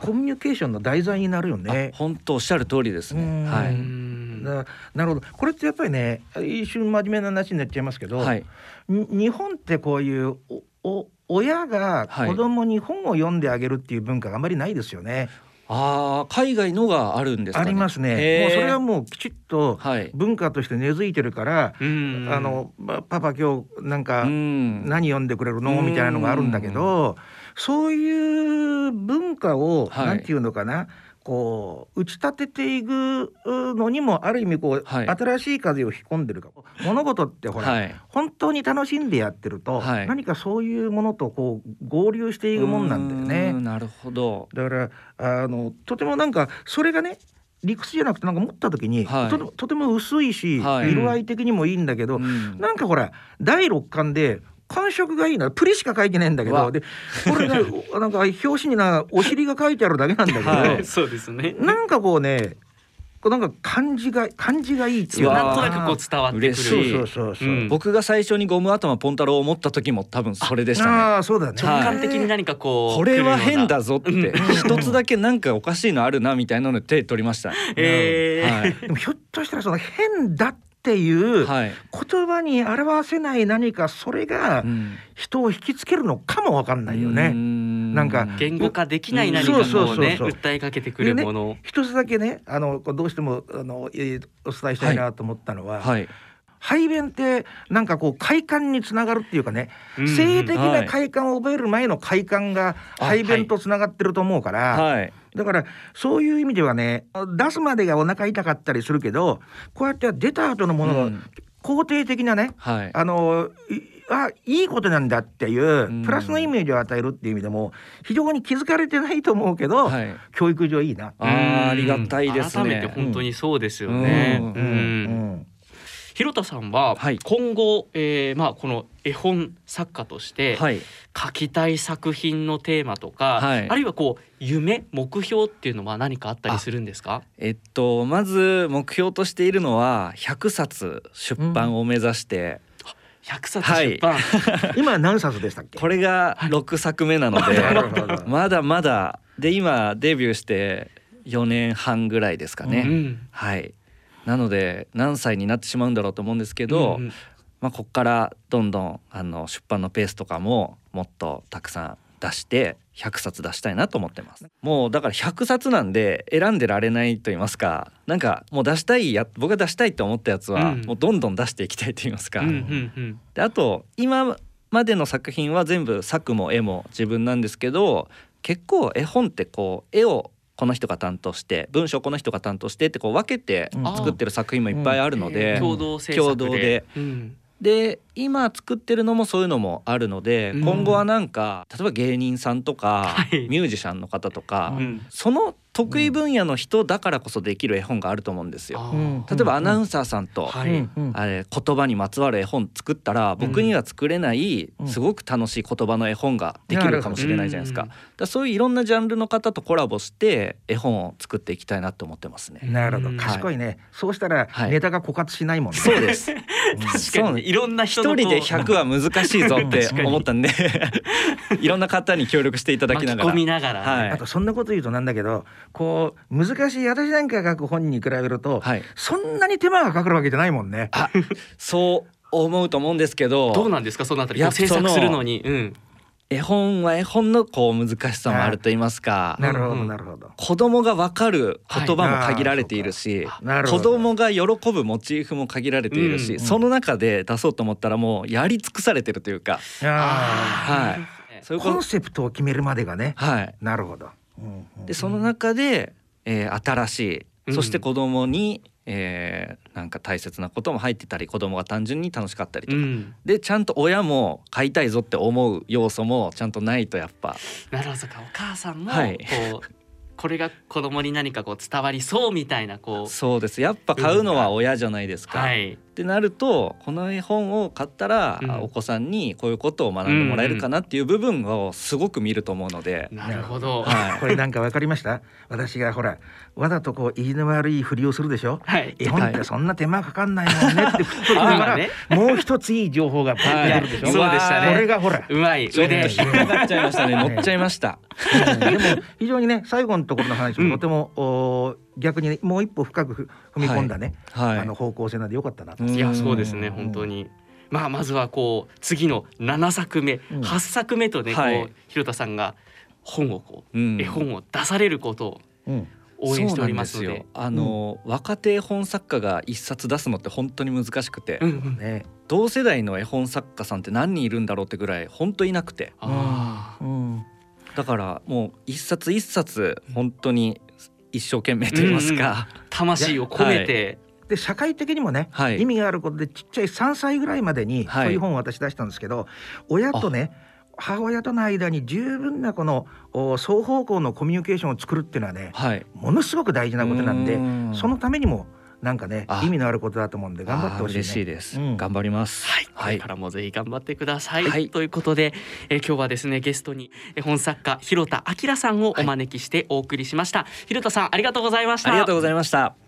Speaker 2: コミュニケーションの題材になるよね。
Speaker 8: あ。本当おっしゃる通りですね。
Speaker 2: うん。
Speaker 8: はい、
Speaker 3: うん
Speaker 2: ななるほどこれってやっぱりね一瞬真面目な話になっちゃいますけど、
Speaker 8: はい、
Speaker 2: に日本ってこういうおお親が子供に本を読んであげるっていう文化があまりないですよね。
Speaker 8: ああ海外のがあるんですか
Speaker 2: あ
Speaker 8: ね。
Speaker 2: りますね。もうそれはもうきちっと
Speaker 8: はい。
Speaker 2: 文化として根付いてるから、
Speaker 3: うん
Speaker 2: あのまパパ今日なんか
Speaker 8: うん
Speaker 2: 何読んでくれるのみたいなのがあるんだけど、そういう文化を、
Speaker 8: はい
Speaker 2: なんていうのかな。こう打ち立てていくのにもある意味こう、
Speaker 8: はい
Speaker 2: 新しい風を引き込んでるか物事ってほら、
Speaker 8: はい。
Speaker 2: 本当に楽しんでやってると、
Speaker 8: はい
Speaker 2: 何かそういうものとこう合流していくもんなんだよね
Speaker 8: ん。なるほど。
Speaker 2: だからあのとてもなんかそれがね理屈じゃなくてなんか持った時に、
Speaker 8: はい
Speaker 2: とてもとても薄いし、
Speaker 8: はい
Speaker 2: 色合い的にもいいんだけど、
Speaker 8: うん
Speaker 2: なんかほら第六巻で感触がいいなプリしか書いてないんだけどでこれねお なんか表紙になお尻が書いてあるだけなんだけど、
Speaker 8: はい
Speaker 3: そうですね。
Speaker 2: なんかこうねこうなんか感じが感じがいいっていう
Speaker 3: なんとなくこう伝わってくる。
Speaker 2: そうそうそうそう、
Speaker 3: う。ん。
Speaker 8: 僕が最初にゴム頭ポンタロウを持った時も多分それでしたね。
Speaker 2: ああそうだね。
Speaker 3: 直感的に何かこう
Speaker 8: これは変だぞって。一つだけなんかおかしいのあるなみたいなので手取りました。ね。
Speaker 3: えー。
Speaker 8: はい。
Speaker 2: でもひょっとしたらその変だっていう
Speaker 8: はい。
Speaker 2: 言葉に表せない何かそれが
Speaker 8: うん
Speaker 2: 人を引きつけるのかもわかんないよね。な
Speaker 8: なん
Speaker 2: か
Speaker 3: 言語化できない何かこうね
Speaker 2: そうそうそうそう
Speaker 3: 訴えかけてくるもの、
Speaker 2: 一つだけねあのどうしてもあの、えーお伝えしたいなと思ったのは、
Speaker 8: はい。
Speaker 2: 排便ってなんかこう快感につながるっていうかね、
Speaker 3: うん
Speaker 2: 性的
Speaker 8: は
Speaker 2: ない快感を覚える前の快感が排便とつながってると思うから、
Speaker 8: はい。
Speaker 2: だからそういう意味ではね出すまでがお腹痛かったりするけどこうやって出た後のものが
Speaker 8: うん
Speaker 2: 肯定的なね、
Speaker 8: はい。
Speaker 2: あのいあいいことなんだってい
Speaker 8: う
Speaker 2: プラスのイメージを与えるっていう意味でも非常に気づかれてないと思うけど、
Speaker 8: はい。
Speaker 2: 教育上いいな。
Speaker 8: あーありがたいですね。
Speaker 3: 改めて本当にそうですよね。
Speaker 8: うん
Speaker 3: うん
Speaker 2: うん
Speaker 3: 広田さんは
Speaker 8: はい
Speaker 3: 今後、えーまあこの絵本作家として
Speaker 8: はい。
Speaker 3: 書きたい作品のテーマとか、
Speaker 8: はい
Speaker 3: あるいはこう夢目標っていうのは何かあったりするんですか？
Speaker 8: えっとまず目標としているのは100冊出版を目指して、
Speaker 3: 100冊出版、
Speaker 2: 今何冊でしたっけ？
Speaker 8: これが6作目なので、
Speaker 2: なるほど
Speaker 8: まだまだで今デビューして4年半ぐらいですかね。
Speaker 3: うん
Speaker 8: はい。なので何歳になってしまうんだろうと思うんですけど、
Speaker 3: うんうん
Speaker 8: まあここからどんどんあの出版のペースとかももっとたくさん出して100冊出したいなと思ってます。もうだから100冊なんで選んでられないと言いますか、なんかもう出したいや僕が出したいと思ったやつは
Speaker 3: うん
Speaker 8: もうどんどん出していきたいと言いますか。
Speaker 3: うんうんうん
Speaker 8: であと今までの作品は全部作も絵も自分なんですけど結構絵本ってこう絵をこの人が担当して文章この人が担当してってこう分けて
Speaker 2: うん
Speaker 8: 作ってる作品もいっぱいあるので、
Speaker 3: えー。共同制作
Speaker 8: 共同で。
Speaker 3: うん。
Speaker 8: で今作ってるのもそういうのもあるので、
Speaker 3: うん。
Speaker 8: 今後はなんか例えば芸人さんとか、
Speaker 3: はい。
Speaker 8: ミュージシャンの方とか、
Speaker 3: うん。
Speaker 8: その得意分野の人だからこそできる絵本があると思うんですよ。例えばアナウンサーさんと、
Speaker 3: はい、
Speaker 8: あれ言葉にまつわる絵本作ったら僕には作れない
Speaker 2: うん。
Speaker 8: すごく楽しい言葉の絵本ができるかもしれないじゃないですか。
Speaker 3: うん。
Speaker 8: だそういういろんなジャンルの方とコラボして絵本を作っていきたいなと思ってますね。
Speaker 2: なるほど。
Speaker 3: うん。
Speaker 2: 賢いね、そうしたら
Speaker 8: はい。
Speaker 2: ネタが枯渇しないもんね、
Speaker 8: そうです。
Speaker 3: 確かにいろんな人
Speaker 8: 人で100は難しいぞって 思ったんで。いろんな方に協力していただきなが
Speaker 3: 巻き込
Speaker 8: ら。
Speaker 3: みながら、
Speaker 8: はい。
Speaker 2: あとそんなこと言うとなんだけどこう難しい私なんかが書く本に比べると、
Speaker 8: はい。
Speaker 2: そんなに手間がかかるわけじゃないもんね。
Speaker 8: あ、そう思うと思うんですけど、
Speaker 3: どうなんですか？そのあたり制作するのに、うん、
Speaker 8: 絵本は絵本のこう難しさもあると言いますか。
Speaker 2: なるほど
Speaker 3: うんうん
Speaker 2: なるほど。
Speaker 8: 子供がわかる言葉も限られているし、子。供が喜ぶモチーフも限られているし、
Speaker 3: うん
Speaker 8: その中で出そうと思ったらもうやり尽くされてるというか、
Speaker 2: あ
Speaker 8: はい。そう
Speaker 2: ーコン
Speaker 8: いうこと。
Speaker 2: セプトを決めるまでがね。
Speaker 8: はい。
Speaker 2: なるほど。うんうん
Speaker 8: でその中でえー新しい
Speaker 3: うん
Speaker 8: そして子供に、えーなんか大切なことも入ってたり子供が単純に楽しかったりとか、
Speaker 3: うん、
Speaker 8: でちゃんと親も買いたいぞって思う要素もちゃんとないとやっぱ。
Speaker 3: なるほどかお母さんも
Speaker 8: はい。
Speaker 3: こう、これが子供に何かこう伝わりそうみたいなこう。
Speaker 8: そうです。やっぱ買うのは親じゃないですか。
Speaker 3: はい
Speaker 8: ってなるとこの絵本を買ったら、
Speaker 3: うん。
Speaker 8: お子さんにこういうことを学んでもらえるかなっていう部分をすごく見ると思うので、
Speaker 3: なるほど、
Speaker 8: はい。
Speaker 2: これなんかわかりました？私がほらわざとこう意地の悪いふりをするでしょ？
Speaker 3: はい。
Speaker 2: 絵本ってそんな手間かかんないもんねって ふっときながら、もう一ついい情報が出てるでしょ、
Speaker 3: はい。そうでしたね。
Speaker 2: これがほら
Speaker 3: うまい。
Speaker 8: ちょっと
Speaker 3: 腕。
Speaker 8: 引っかかっちゃいましたね。乗っちゃいました。
Speaker 2: うんでも非常にね最後のところの話もとても、お逆にもう一歩深くふ踏み込んだね、
Speaker 8: はい。
Speaker 2: あの方向性なんでよかったなと。
Speaker 8: うん。
Speaker 3: いやそうですね本当に。まあまずはこう次の7作目、
Speaker 2: うん。
Speaker 3: 8作目とね、
Speaker 8: はい。
Speaker 3: こう広田さんが本をこう、
Speaker 8: うん。
Speaker 3: 絵本を出されることを
Speaker 2: うん。
Speaker 3: 応援しておりますので。
Speaker 8: そうなんですよ。あの、若手絵本作家が一冊出すのって本当に難しくて、
Speaker 3: うん。うん、
Speaker 2: ね。
Speaker 8: 同世代の絵本作家さんって何人いるんだろうってぐらい本当いなくて。
Speaker 3: ああ、
Speaker 2: うん。
Speaker 8: だからもう一冊一冊本当に一生懸命と言いますか、
Speaker 3: 魂を込めて、
Speaker 2: で社会的にもね、
Speaker 8: はい。
Speaker 2: 意味があることでちっちゃい3歳ぐらいまでに
Speaker 8: はい。
Speaker 2: そういう本を私出したんですけど、親とね母親との間に十分なこのお双方向のコミュニケーションを作るっていうのはね
Speaker 8: はい。
Speaker 2: ものすごく大事なことなんで
Speaker 8: うん。
Speaker 2: そのためにもなんかね
Speaker 8: あ
Speaker 2: 意味のあることだと思うんで頑張ってほしい、ね、
Speaker 8: 嬉しいです、
Speaker 2: うん。
Speaker 8: 頑張ります。
Speaker 3: はい、こ
Speaker 8: はい。
Speaker 3: れからもぜひ頑張ってください。
Speaker 8: はい。
Speaker 3: ということで、えー今日はですねゲストに絵本作家広田明さんをお招きしてお送りしました。広田さんありがとうございました。
Speaker 8: ありがとうございました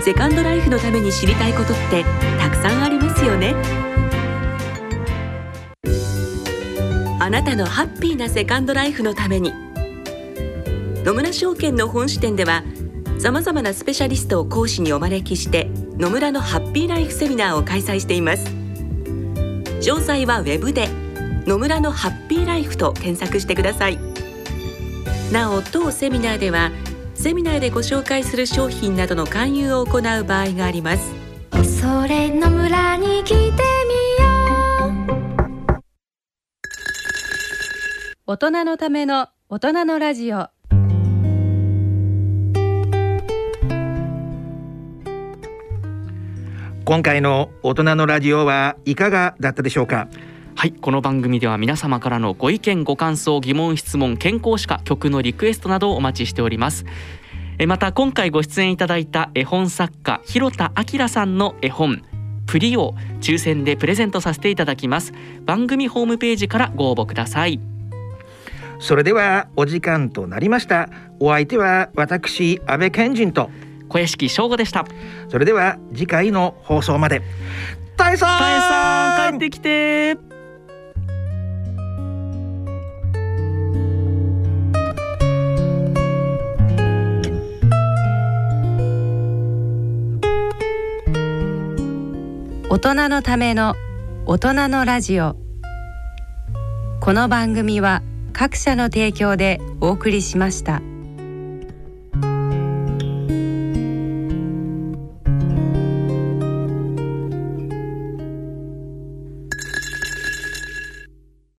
Speaker 5: セカンドライフのために知りたいことってたくさんありますよね。あなたのハッピーなセカンドライフのために。野村証券の本支店ではさまざまなスペシャリストを講師にお招きして野村のハッピーライフセミナーを開催しています。詳細はウェブで野村のハッピーライフと検索してください。なお当セミナーではセミナーでご紹介する商品などの勧誘を行う場合があります。
Speaker 4: それの村に来てみよう。
Speaker 1: 大人のための大人のラジオ。
Speaker 2: 今回の大人のラジオはいかがだったでしょうか？
Speaker 3: はいこの番組では皆様からのご意見ご感想疑問質問健康歯科曲のリクエストなどをお待ちしております。えまた今回ご出演いただいた絵本作家広田明さんの絵本プリを抽選でプレゼントさせていただきます。番組ホームページからご応募ください。
Speaker 2: それではお時間となりました。お相手は私安倍賢人と。
Speaker 3: 小屋敷翔吾でした。
Speaker 2: それでは次回の放送まで。大さん
Speaker 3: たえさん帰ってきて
Speaker 1: 大人のための大人のラジオこの番組は各社の提供でお送りしました。